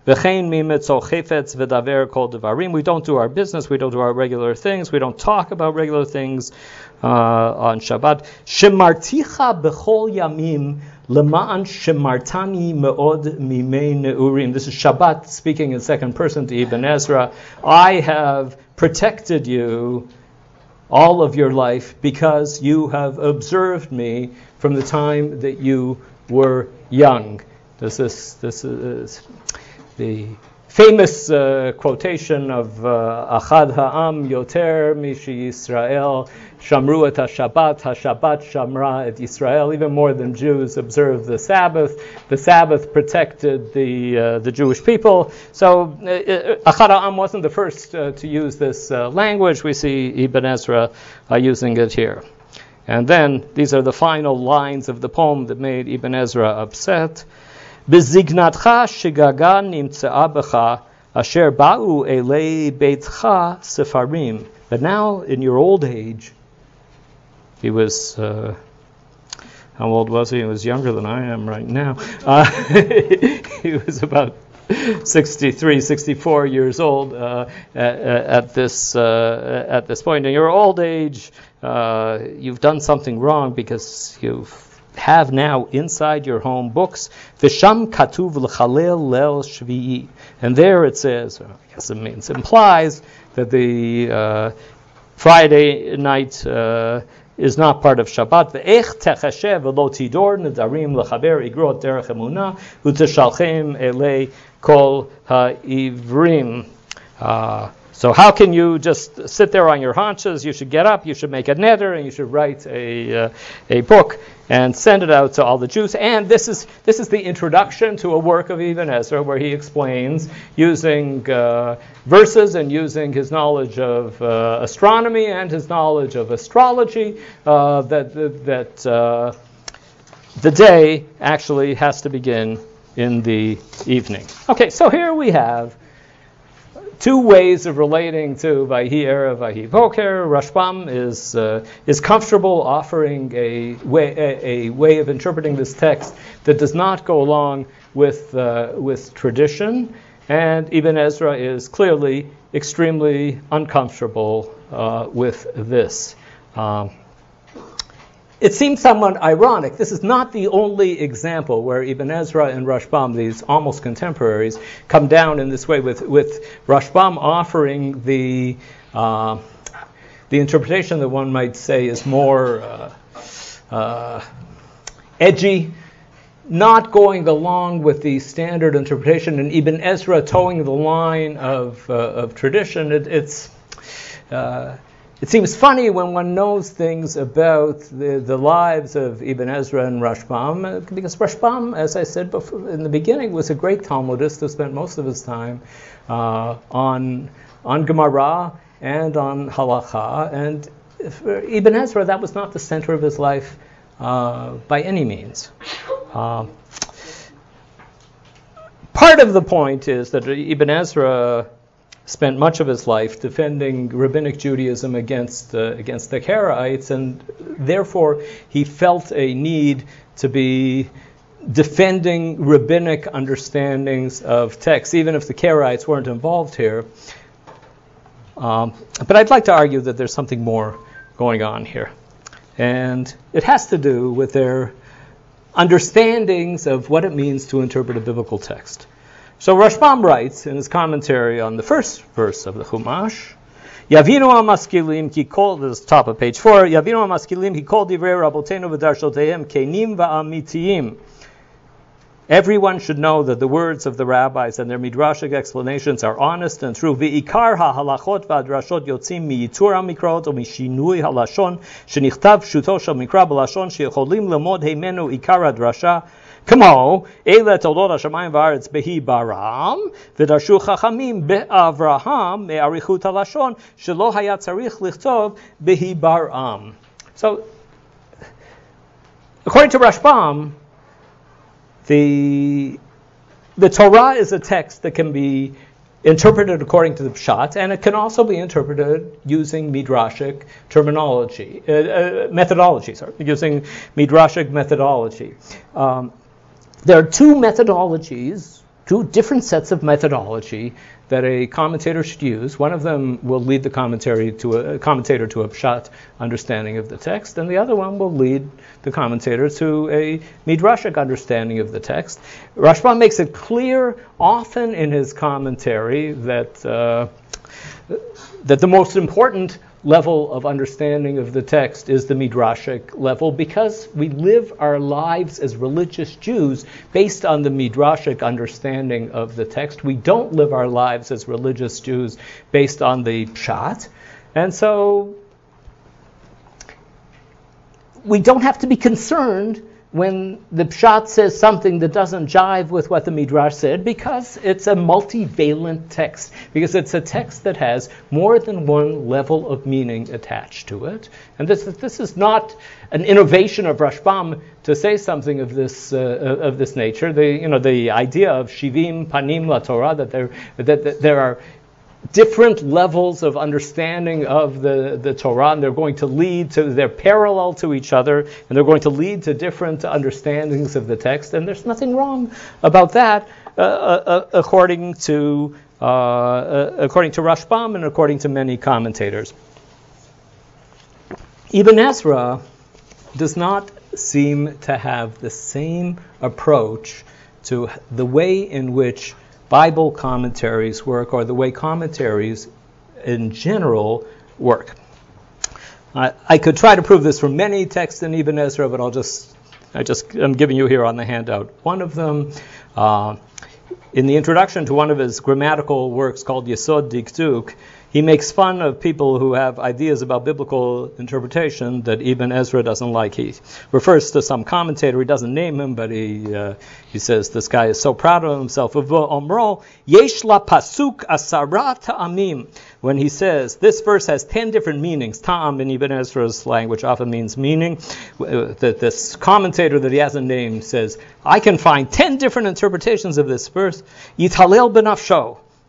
v'chein mimetzol chefetz v'daver kol devarim. We don't do our business, we don't do our regular things, we don't talk about regular things uh, on Shabbat. Shemarticha b'chol yamim lema'an shemartani me'od mimei neurim. This is Shabbat speaking in second person to Ibn Ezra. I have protected you all of your life because you have observed me from the time that you were young. This is, this is the famous uh, quotation of uh, Achad Ha'am Yoter Mishi Yisrael Shamru et HaShabbat HaShabbat Shamra et Yisrael. Even more than Jews observed the Sabbath. The Sabbath protected the uh, the Jewish people. So uh, uh, Achad Ha'am wasn't the first uh, to use this language. We see Ibn Ezra using it here and then these are the final lines of the poem that made Ibn Ezra upset. Bezignatcha shigaga nimtze'a becha asher ba'u elei beitcha sefarim. But now, in your old age, he was, uh, how old was he? He was younger than I am right now. Uh, he was about 63, 64 years old uh, at, at, this uh, at this point. In your old age, uh, you've done something wrong because you have now inside your home books Visham katuv l'chalel lel shvi'i, and there it says, I guess it means implies that the uh, Friday night uh, is not part of Shabbat. Ve'ech tidor nedarim l'chaber igrot derech u'teshalchem elei kol ha'ivrim. Uh, so how can you just sit there on your haunches? You should get up, you should make a neder, and you should write a, uh, a book and send it out to all the Jews. And this is, this is the introduction to a work of Ibn Ezra where he explains, using uh, verses and using his knowledge of uh, astronomy and his knowledge of astrology, uh, that, that uh, the day actually has to begin in the evening. Okay, so here we have two ways of relating to Vayhi Erev, Vayhi Boker. Rashbam is, uh, is comfortable offering a way, a, a, way of interpreting this text that does not go along with, uh, with tradition. And Ibn Ezra is clearly extremely uncomfortable uh, with this. Um, it seems somewhat ironic. This is not the only example where Ibn Ezra and Rashbam, these almost contemporaries, come down in this way with, with Rashbam offering the, uh, the interpretation that one might say is more uh, uh, edgy, not going along with the standard interpretation, and Ibn Ezra toeing the line of, uh, of tradition. It, it's uh, it seems funny when one knows things about the, the lives of Ibn Ezra and Rashbam, because Rashbam, as I said before, in the beginning, was a great Talmudist who spent most of his time uh, on, on Gemara and on Halacha. And for Ibn Ezra, that was not the center of his life uh, by any means. Uh, part of the point is that Ibn Ezra spent much of his life defending rabbinic Judaism against uh, against the Karaites, and therefore he felt a need to be defending rabbinic understandings of text, even if the Karaites weren't involved here. Um, but I'd like to argue that there's something more going on here, and it has to do with their understandings of what it means to interpret a biblical text. So Rashbam writes in his commentary on the first verse of the Chumash, Yavinu amaskilim he called this top of page four, Yavinu amaskilim ki kol divrei rabotenu v'darshoteim kenim va'amitiyim. Everyone should know that the words of the rabbis and their midrashic explanations are honest and true. Ve'ikar ha'halachot va'drashot yotzim miyitur ha'mikrot o mishinui halashon shenichtav pshuto shel mikra b'lashon shecholim lemod heimenu ikar hadrasha כמו, אלה תולדות השמיים והארץ בהי ברם, ודרשו חכמים באברהם מאריכות הלשון, שלא היה צריך לכתוב בהי ברם. So, according to Rashbam, the, the Torah is a text that can be interpreted according to the Pshat, and it can also be interpreted using midrashic terminology, uh, uh, methodology, sorry, using midrashic methodology. Um, there are two methodologies, two different sets of methodology that a commentator should use. One of them will lead the commentary to a, a commentator to a pshat understanding of the text, and the other one will lead the commentator to a midrashic understanding of the text. Rashbam makes it clear often in his commentary that uh, that the most important level of understanding of the text is the midrashic level because we live our lives as religious Jews based on the midrashic understanding of the text. We don't live our lives as religious Jews based on the pshat. And so we don't have to be concerned when the Pshat says something that doesn't jive with what the Midrash said because it's a multivalent text, because it's a text that has more than one level of meaning attached to it. And this, this is not an innovation of Rashbam to say something of this, uh, of this nature. The, you know, the idea of Shivim Panim La Torah, that there, that, that there are different levels of understanding of the, the Torah, and they're going to lead to, they're parallel to each other, and they're going to lead to different understandings of the text, and there's nothing wrong about that. uh, uh, according to uh, uh, according to Rashbam and according to many commentators. Ibn Ezra does not seem to have the same approach to the way in which Bible commentaries work or the way commentaries in general work. I, could try to prove this from many texts in Ibn Ezra, but I'll just I just I'm giving you here on the handout one of them. Uh, in the introduction to one of his grammatical works called Yesod Dikduk, he makes fun of people who have ideas about biblical interpretation that Ibn Ezra doesn't like. He refers to some commentator, he doesn't name him, but he, uh, he says this guy is so proud of himself. Omro, yesh la pasuk ta'amim. When he says, this verse has ten different meanings, ta'am in Ibn Ezra's language often means meaning, uh, that this commentator that he hasn't named says, I can find ten different interpretations of this verse. Yitalel.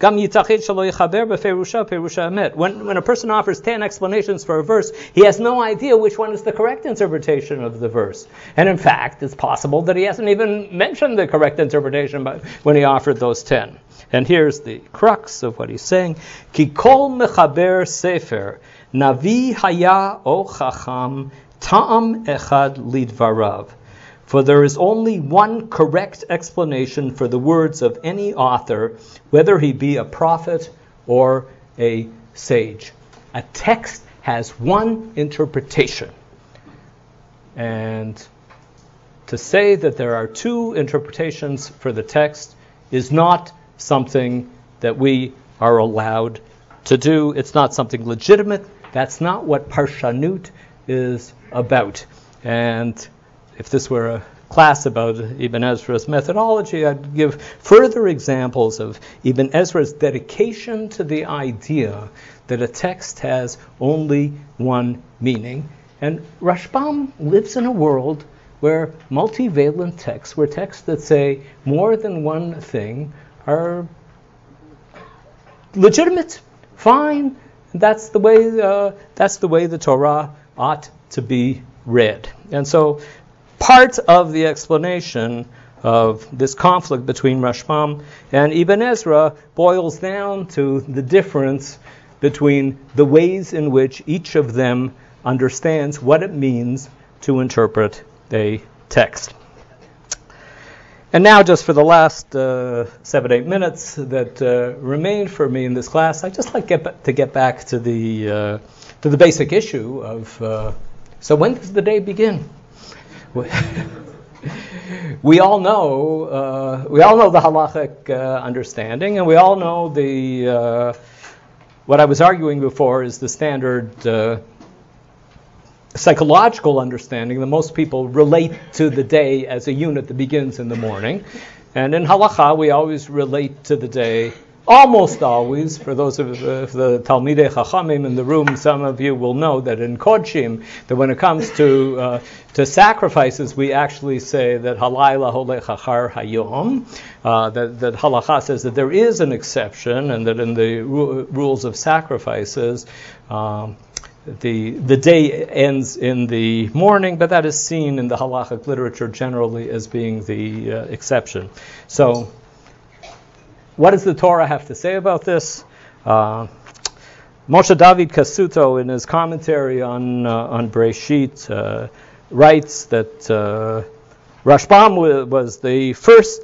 rabim la pasuk lo yeda yichshar hazeh when, when a person offers 10 explanations for a verse, he has no idea which one is the correct interpretation of the verse. And in fact, it's possible that he hasn't even mentioned the correct interpretation when he offered those 10. And here's the crux of what he's saying. Ki kol mechaber sefer, navi haya o chacham, ta'am echad lidvarav. For there is only one correct explanation for the words of any author, whether he be a prophet or a sage. A text has one interpretation. And to say that there are two interpretations for the text is not something that we are allowed to do. It's not something legitimate. That's not what Parshanut is about. And if this were a class about Ibn Ezra's methodology, I'd give further examples of Ibn Ezra's dedication to the idea that a text has only one meaning. And Rashbam lives in a world where multivalent texts, where texts that say more than one thing, are legitimate, fine. That's the way. Uh, that's the way the Torah ought to be read. And so part of the explanation of this conflict between Rashbam and Ibn Ezra boils down to the difference between the ways in which each of them understands what it means to interpret a text. And now, just for the last uh, seven, eight minutes that uh, remain for me in this class, I'd just like get to get back to the, uh, to the basic issue of uh, so when does the day begin? we all know uh, we all know the halachic uh, understanding, and we all know the uh, what I was arguing before is the standard uh, psychological understanding that most people relate to the day as a unit that begins in the morning, and in halacha we always relate to the day almost always, for those of uh, the Talmidei Chachamim in the room, some of you will know that in Kodshim, that when it comes to uh, to sacrifices, we actually say that Halayla Holech Achar Hayom, uh, that, that Halacha says that there is an exception, and that in the ru- rules of sacrifices, um, the, the day ends in the morning, but that is seen in the halachic literature generally as being the uh, exception. So what does the Torah have to say about this? Uh, Moshe David Cassuto, in his commentary on uh, on Breshit, uh, writes that uh, Rashbam was the first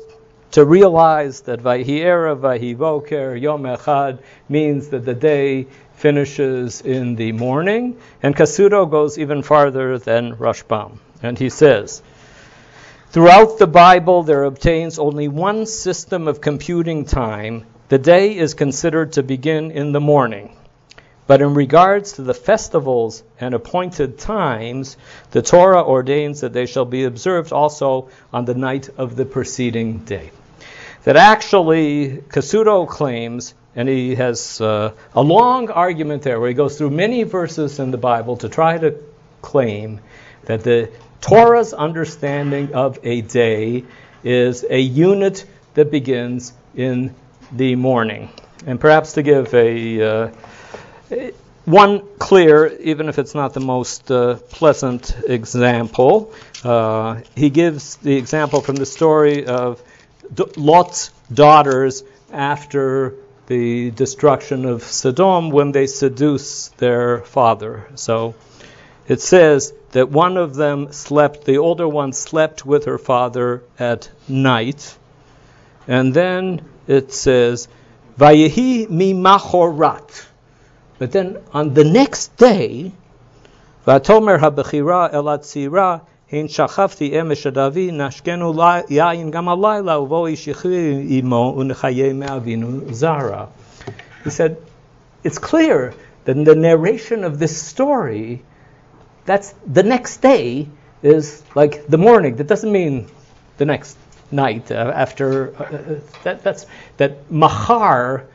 to realize that Vahiera Vahivoker Yom Echad means that the day finishes in the morning, and Cassuto goes even farther than Rashbam, and he says. Throughout the Bible, there obtains only one system of computing time. The day is considered to begin in the morning. But in regards to the festivals and appointed times, the Torah ordains that they shall be observed also on the night of the preceding day. That actually, Cassuto claims and he has uh, a long argument there where he goes through many verses in the Bible to try to claim that the Torah's understanding of a day is a unit that begins in the morning. And perhaps to give a uh, one clear, even if it's not the most uh, pleasant example, uh, he gives the example from the story of Lot's daughters after the destruction of Sodom when they seduce their father. So it says that one of them slept, the older one slept with her father at night. And then it says, Vayehi mi machorat. But then on the next day, Vatomer habechira elatzira. He said, it's clear that in the narration of this story, that's the next day is like the morning. That doesn't mean the next night uh, after. Uh, uh that, that's that mahar.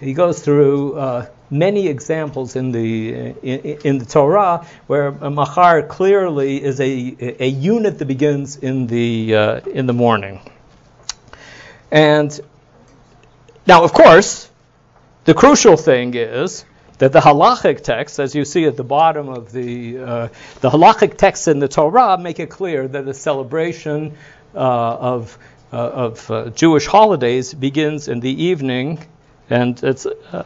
He goes through uh, many examples in the in, in, the Torah where mahar clearly is a a unit that begins in the uh, in the morning. And now, of course, the crucial thing is that the halachic texts, as you see at the bottom of the uh, the halachic texts in the Torah, make it clear that the celebration uh, of uh, of uh, Jewish holidays begins in the evening, and it's uh,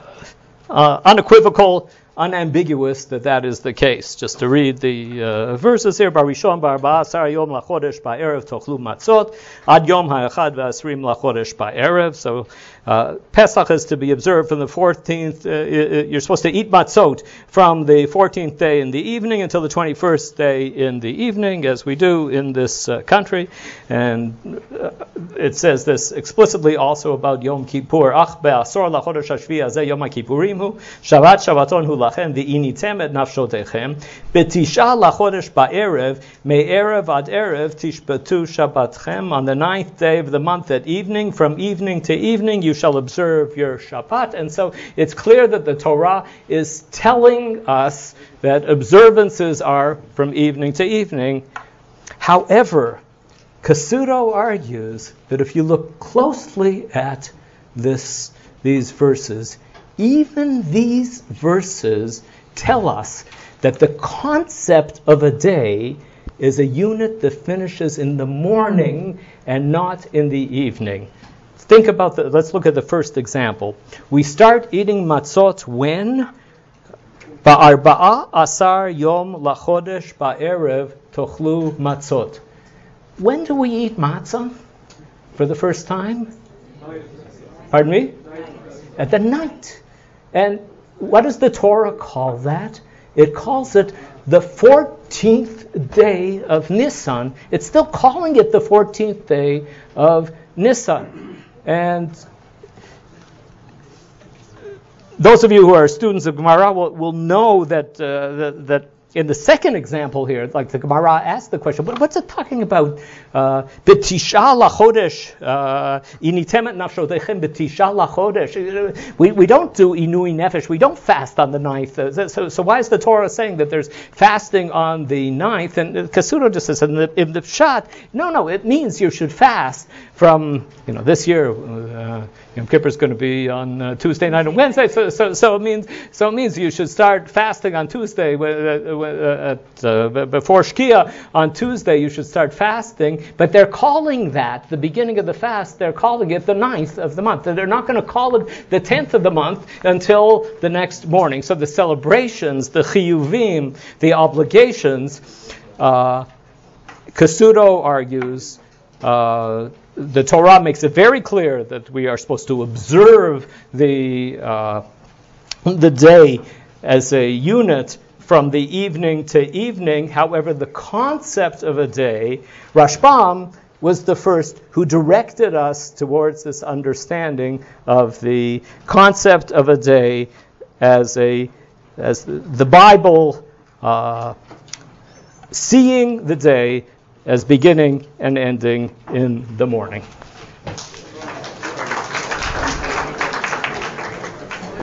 uh, unequivocal unambiguous that that is the case. Just to read the uh, verses here, Barishon Ba'asar Yom Lachodesh Ba'erev Tochlu Matzot Ad Yom Ha'echad V'Asrim Lachodesh Ba'erev. So uh, Pesach is to be observed from the 14th. Uh, you're supposed to eat matzot from the 14th day in the evening until the 21st day in the evening, as we do in this uh, country. And uh, it says this explicitly also about Yom Kippur. Ach be'asor lachodesh hashvi azeh Yom Kippurimu Shabbat Shabbaton hu lachem ve'initem et nafshotechem betisha lachodesh ba'erev me'erev ad erev tishbetu Shabbatchem on the ninth day of the month at evening from evening to evening you shall observe your Shabbat. And so it's clear that the Torah is telling us that observances are from evening to evening. However, Cassuto argues that if you look closely at this, these verses, even these verses tell us that the concept of a day is a unit that finishes in the morning and not in the evening. Think about the, let's look at the first example. We start eating matzot when? Ba'arba'a asar yom lachodesh ba'erev tochlu matzot. When do we eat matzah for the first time? Pardon me? At the night. And what does the Torah call that? It calls it the 14th day of Nisan. It's still calling it the 14th day of Nisan. And those of you who are students of Gemara will, will know that, uh, that, that in the second example here, like the Gemara asked the question, but what's it talking about? Uh, B'tisha lachodesh, uh, initemet b'tisha lachodesh. We, we don't do inui nefesh, we don't fast on the ninth. Uh, so, so why is the Torah saying that there's fasting on the ninth? And Cassuto just says in the, in the pshat, no, no, it means you should fast from, you know, this year, uh, Yom Kippur is going to be on uh, Tuesday night and Wednesday, so, so, so, it means, so it means you should start fasting on Tuesday uh, uh, at, uh, before Shkia on Tuesday, you should start fasting. But they're calling that the beginning of the fast. They're calling it the ninth of the month. They're not going to call it the tenth of the month until the next morning. So the celebrations, the chiyuvim, the obligations. Uh, Cassuto argues. Uh, the Torah makes it very clear that we are supposed to observe the uh, the day as a unit from the evening to evening. However, the concept of a day, Rashbam was the first who directed us towards this understanding of the concept of a day as a as the Bible uh, seeing the day as beginning and ending in the morning.